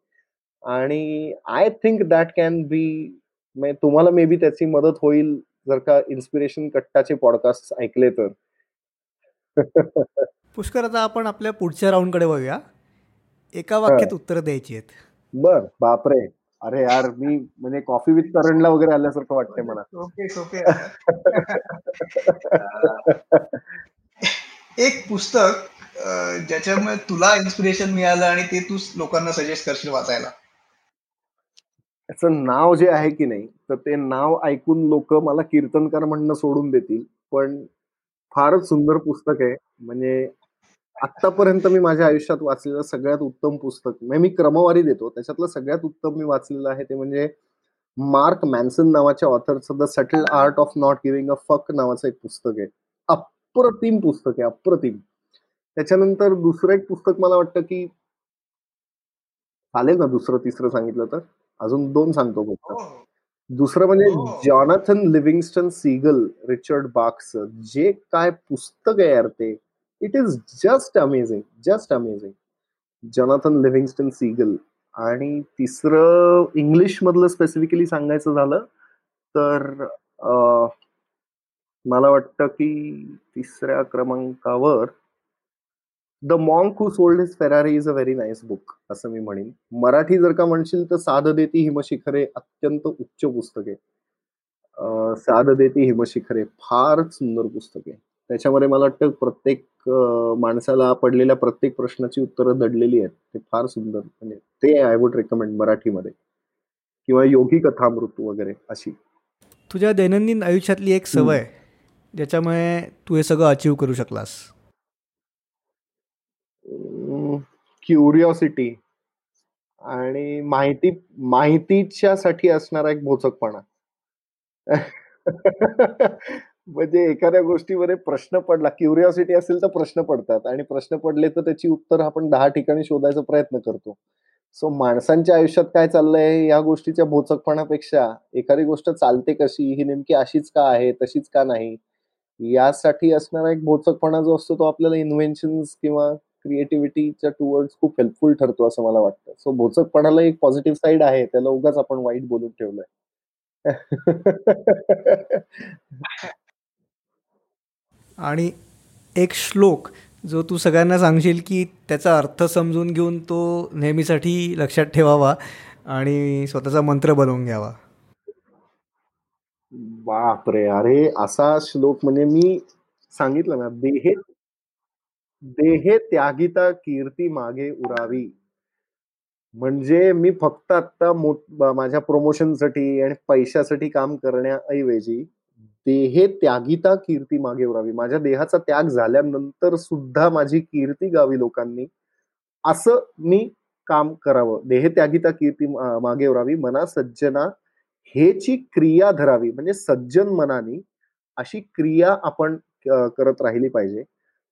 आणि I think that can be तुम्हाला मे बी त्याची मदत होईल जर का इन्स्पिरेशन कट्टाचे पॉडकास्ट ऐकले तर. [laughs] पुष्कर आता आपण आपल्या पुढच्या राऊंडकडे बघूया. एका वाक्यात उत्तर द्यायची आहेत. बर बापरे. अरे यार मी म्हणजे कॉफी विथ करणला वगैरे आल्यासारखं वाटतंय मला. एक पुस्तक ज्याच्यामुळे तुला इन्स्पिरेशन मिळालं आणि ते तू लोकांना सजेस्ट करशील वाचायला. त्याचं नाव जे आहे की नाही तर ते नाव ऐकून लोक मला कीर्तनकार म्हणणं सोडून देतील. पण फारच सुंदर पुस्तक आहे. म्हणजे आतापर्यंत मी माझ्या आयुष्यात वाचलेलं सगळ्यात उत्तम पुस्तक म्हणजे मी क्रमवारी देतो. त्याच्यातलं सगळ्यात उत्तम मी वाचलेलं आहे ते म्हणजे मार्क मॅन्सन नावाच्या ऑथरचं the subtle art of not giving a fuck नावाचं एक पुस्तक आहे. अप्रतिम पुस्तक आहे अप्रतिम. त्याच्यानंतर दुसरं एक पुस्तक मला वाटतं की चालेल ना दुसरं तिसरं सांगितलं तर? अजून दोन सांगतो फक्त. हो. दुसरं म्हणजे Jonathan Livingston Seagull Richard Bach's जे काय पुस्तक आहे यार ते. It is just amazing just amazing Jonathan Livingston Seagull आणि तिसरं इंग्लिश मधलं स्पेसिफिकली सांगायचं झालं तर मला वाटतं की तिसऱ्या क्रमांकावर the monk who sold his Ferrari is a very nice book असं मी म्हणेन. मराठी जर का म्हणशील तर साध देती हिमशिखरे अत्यंत उच्च पुस्तके. साध देती हिमशिखरे फार सुंदर पुस्तके. त्याच्यामध्ये मला वाटतं प्रत्येक माणसाला पडलेल्या प्रत्येक प्रश्नाची उत्तरं दडलेली आहेत. ते फार सुंदर म्हणजे ते आय वुड रेकमेंड मराठीमध्ये. किंवा योगी कथामृत वगैरे अशी. तुझ्या दैनंदिन आयुष्यातली एक सवय ज्याच्यामुळे तू हे सगळं अचीव करू शकलास? क्युरिओसिटी आणि माहिती माहितीच्या साठी असणारा एक भोचकपणा. [laughs] म्हणजे एखाद्या गोष्टीवर प्रश्न पडला क्युरिओसिटी असेल तर प्रश्न पडतात आणि प्रश्न पडले तर त्याची उत्तर आपण दहा ठिकाणी शोधायचा प्रयत्न करतो. सो माणसांच्या आयुष्यात काय चाललंय या गोष्टीच्या भोचकपणापेक्षा एखादी गोष्ट चालते कशी ही नेमकी अशीच का आहे तशीच का नाही यासाठी असणारा एक भोचकपणा जो असतो तो आपल्याला इन्व्हेन्शन किंवा क्रिएटिव्हिटीच्या टुवर्ड्स खूप हेल्पफुल ठरतो असं मला वाटतं. सो भोचकपणाला एक पॉझिटिव्ह साईड आहे त्याला उगाच आपण वाईट बोलून ठेवलंय. [laughs] आणि एक श्लोक जो तू सगळ्यांना सांगशील की त्याचा अर्थ समजून घेऊन तो नेहमीसाठी लक्षात ठेवावा आणि स्वतःचा मंत्र बनवून घ्यावा. बापरे अरे असा श्लोक म्हणजे मी सांगितलं ना देहे देहे त्यागिता कीर्ती मागे उरावी. म्हणजे मी फक्त आता माझ्या प्रमोशनसाठी आणि पैशासाठी काम करण्याऐवजी देहे त्यागिता कीर्ती मागे उरावी माझ्या देहाचा त्याग झाल्यानंतर सुद्धा माझी कीर्ती गावी लोकांनी. असं मी काम करावं. देहे त्यागिता कीर्ती मागे उरावी मना सज्जना. हेची क्रिया धरावी. म्हणजे सज्जन मनाने अशी क्रिया आपण करत राहिली पाहिजे.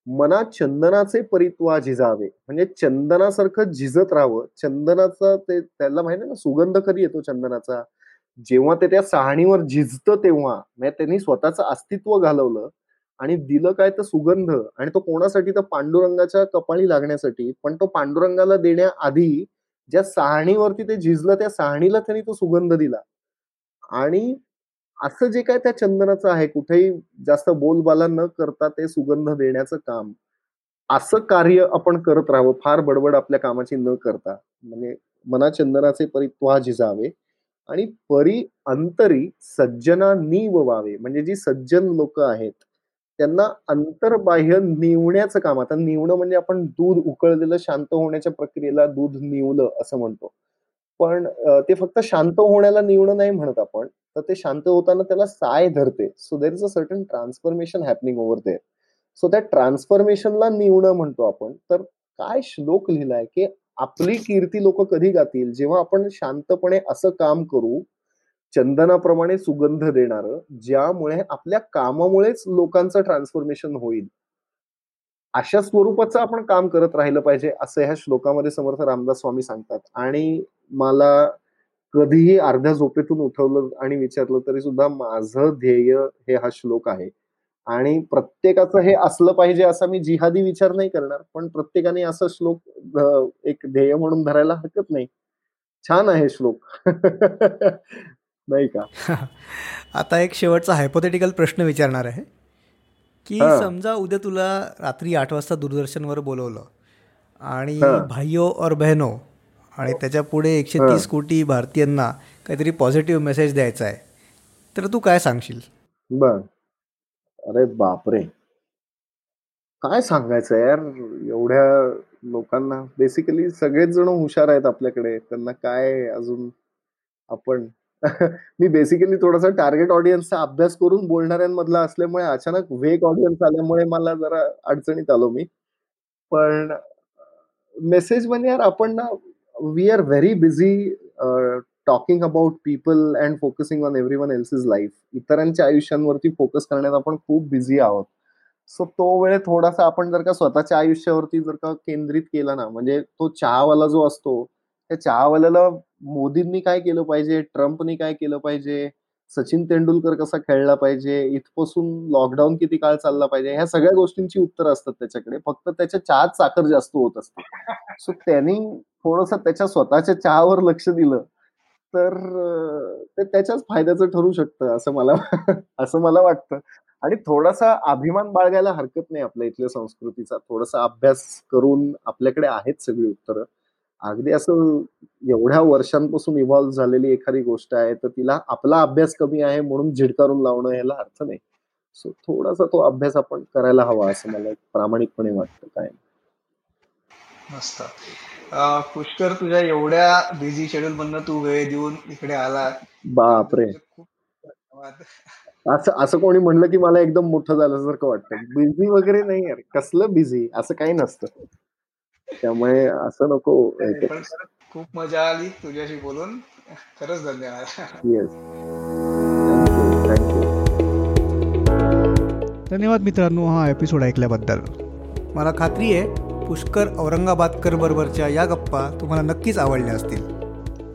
मना चंदनाचे परित्वा झिजावे. म्हणजे चंदनासारखं झिजत राहावं. चंदनाचा ते त्याला माहिती ना सुगंध कधी येतो चंदनाचा? जेव्हा ते त्या सहाणीवर झिजतं तेव्हा म्हणजे त्यांनी स्वतःचं अस्तित्व घालवलं आणि दिलं काय तर सुगंध आणि तो कोणासाठी? तर पांडुरंगाच्या कपाळी लागण्यासाठी. पण तो पांडुरंगाला देण्याआधी ज्या सहाणीवरती ते झिजलं त्या सहाणीला त्यांनी तो सुगंध दिला. आणि असं जे काय त्या चंदनाचं आहे कुठेही जास्त बोलबाला न करता ते सुगंध देण्याचं काम असं कार्य आपण करत राहावं. फार बडबड आपल्या कामाची न करता. म्हणजे मना चंदनाचे परित्वा झिजावे. आणि परी अंतरी सज्जना नीव व्हावे. म्हणजे जी सज्जन लोक आहेत त्यांना अंतर्बाह्य निवण्याचं काम. आता निवणं म्हणजे आपण दूध उकळलेलं शांत होण्याच्या प्रक्रियेला दूध निवलं असं म्हणतो. पण ते फक्त शांत होण्याला निवणं नाही म्हणत आपण. तर ते शांत होताना त्याला साय धरते. So there is a certain transformation happening over there so त्या ट्रान्सफॉर्मेशनला निवणं म्हणतो आपण. तर काय श्लोक लिहिलाय की आपली कीर्ती लोक कधी गातील? जेव्हा आपण शांतपणे असं काम करू चंदनाप्रमाणे सुगंध देणार ज्यामुळे आपल्या कामामुळेच लोकांचं ट्रान्सफॉर्मेशन होईल. अशा स्वरूपाचं आपण काम करत राहिलं पाहिजे असं ह्या श्लोकामध्ये समर्थ रामदास स्वामी सांगतात. आणि मला कधीही अर्ध्या झोपेतून उठवलं आणि विचारलं तरी सुद्धा माझं ध्येय हे हा श्लोक आहे. आणि प्रत्येकाचं हे असलं पाहिजे असा मी जिहादी विचार नाही करणार पण प्रत्येकाने असं श्लोक एक ध्येय म्हणून धरायला हरकत नाही. छान आहे श्लोक. [laughs] नाही का? [laughs] आता एक शेवटचा हायपोथेटिकल प्रश्न विचारणार आहे की समजा उद्या तुला रात्री आठ वाजता दूरदर्शनवर बोलवलं आणि भाईयो और बहनो आणि त्याच्या पुढे एकशे तीस कोटी भारतीयांना काहीतरी पॉझिटिव्ह मेसेज द्यायचा आहे तर तू काय सांगशील? बर. अरे बापरे. काय सांगायचं यार? एवढ्या लोकांना बेसिकली सगळेच जण हुशार आहेत आपल्याकडे. त्यांना काय अजून आपण? [laughs] मी बेसिकली थोडासा टार्गेट ऑडियन्सचा अभ्यास करून बोलणाऱ्यांमधला असल्यामुळे अचानक वेग ऑडियन्स आल्यामुळे मला जरा अडचणीत आलो मी. पण मेसेज म्हणजे यार आपण ना we are very busy talking about people and focusing on everyone else life इतरांच्या आयुष्यांवरती फोकस करण्यात आपण खूप बिझी आहोत. सो तो वेळ थोडासा आपण जर का स्वतःच्या आयुष्यावरती जर का केंद्रित केला ना म्हणजे तो चहावाला जो असतो त्या चहावाल्याला मोदींनी काय केलं पाहिजे ट्रम्पनी काय केलं पाहिजे सचिन तेंडुलकर कसा खेळला पाहिजे इथपासून लॉकडाऊन किती काळ चालला पाहिजे ह्या सगळ्या गोष्टींची उत्तर असतात त्याच्याकडे. फक्त त्याच्या चहात साखर जास्त होत असते. सो त्यांनी थोडस त्याच्या स्वतःच्या चहावर लक्ष दिलं. तर ते त्याच्याच फायद्याचं ठरू शकतं असं मला असं मला वाटतं. आणि थोडासा अभिमान बाळगायला हरकत नाही आपल्या इथल्या संस्कृतीचा. थोडासा अभ्यास करून आपल्याकडे आहेत सगळी उत्तरं. अगदी असं एवढ्या वर्षांपासून इव्हॉल्व्ह झालेली एखादी गोष्ट आहे तर तिला आपला अभ्यास कमी आहे म्हणून झिडकारून लावणं याला अर्थ नाही. सो थोडासा तो अभ्यास आपण करायला हवा असं मला प्रामाणिकपणे वाटतं. काय? मस्त. पुष्कर तुझ्या एवढ्या बिझी शेड्यूल मधनं तू वेळ देऊन इकडे आला बापरे. असं असं कोणी म्हणलं की मला एकदम मोठं झाल्यासारखं वाटतं. बिझी वगैरे नाही यार कसलं बिझी असं काही नसतं. त्यामुळे असं नको पण खूप मजा आली तुझ्याशी बोलून. खरंच धन्यवाद. येस थँक्यू धन्यवाद मित्रांनो हा एपिसोड ऐकल्याबद्दल. मला खात्री आहे पुष्कर औरंगाबादकर बरोबरच्या या गप्पा तुम्हाला नक्कीच आवडल्या असतील.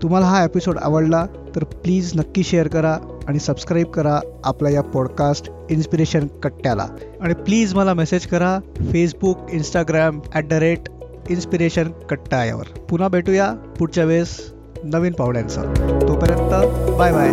तुम्हाला हा एपिसोड आवडला तर प्लीज नक्की शेअर करा आणि सबस्क्राईब करा आपल्या या पॉडकास्ट इन्स्पिरेशन कट्ट्याला. आणि प्लीज मला मेसेज करा Facebook Instagram at the rate inspiration Katta यावर पुन्हा भेटूया पुढच्या वेळेस नवीन पाहुण्यांचा. तोपर्यंत बाय बाय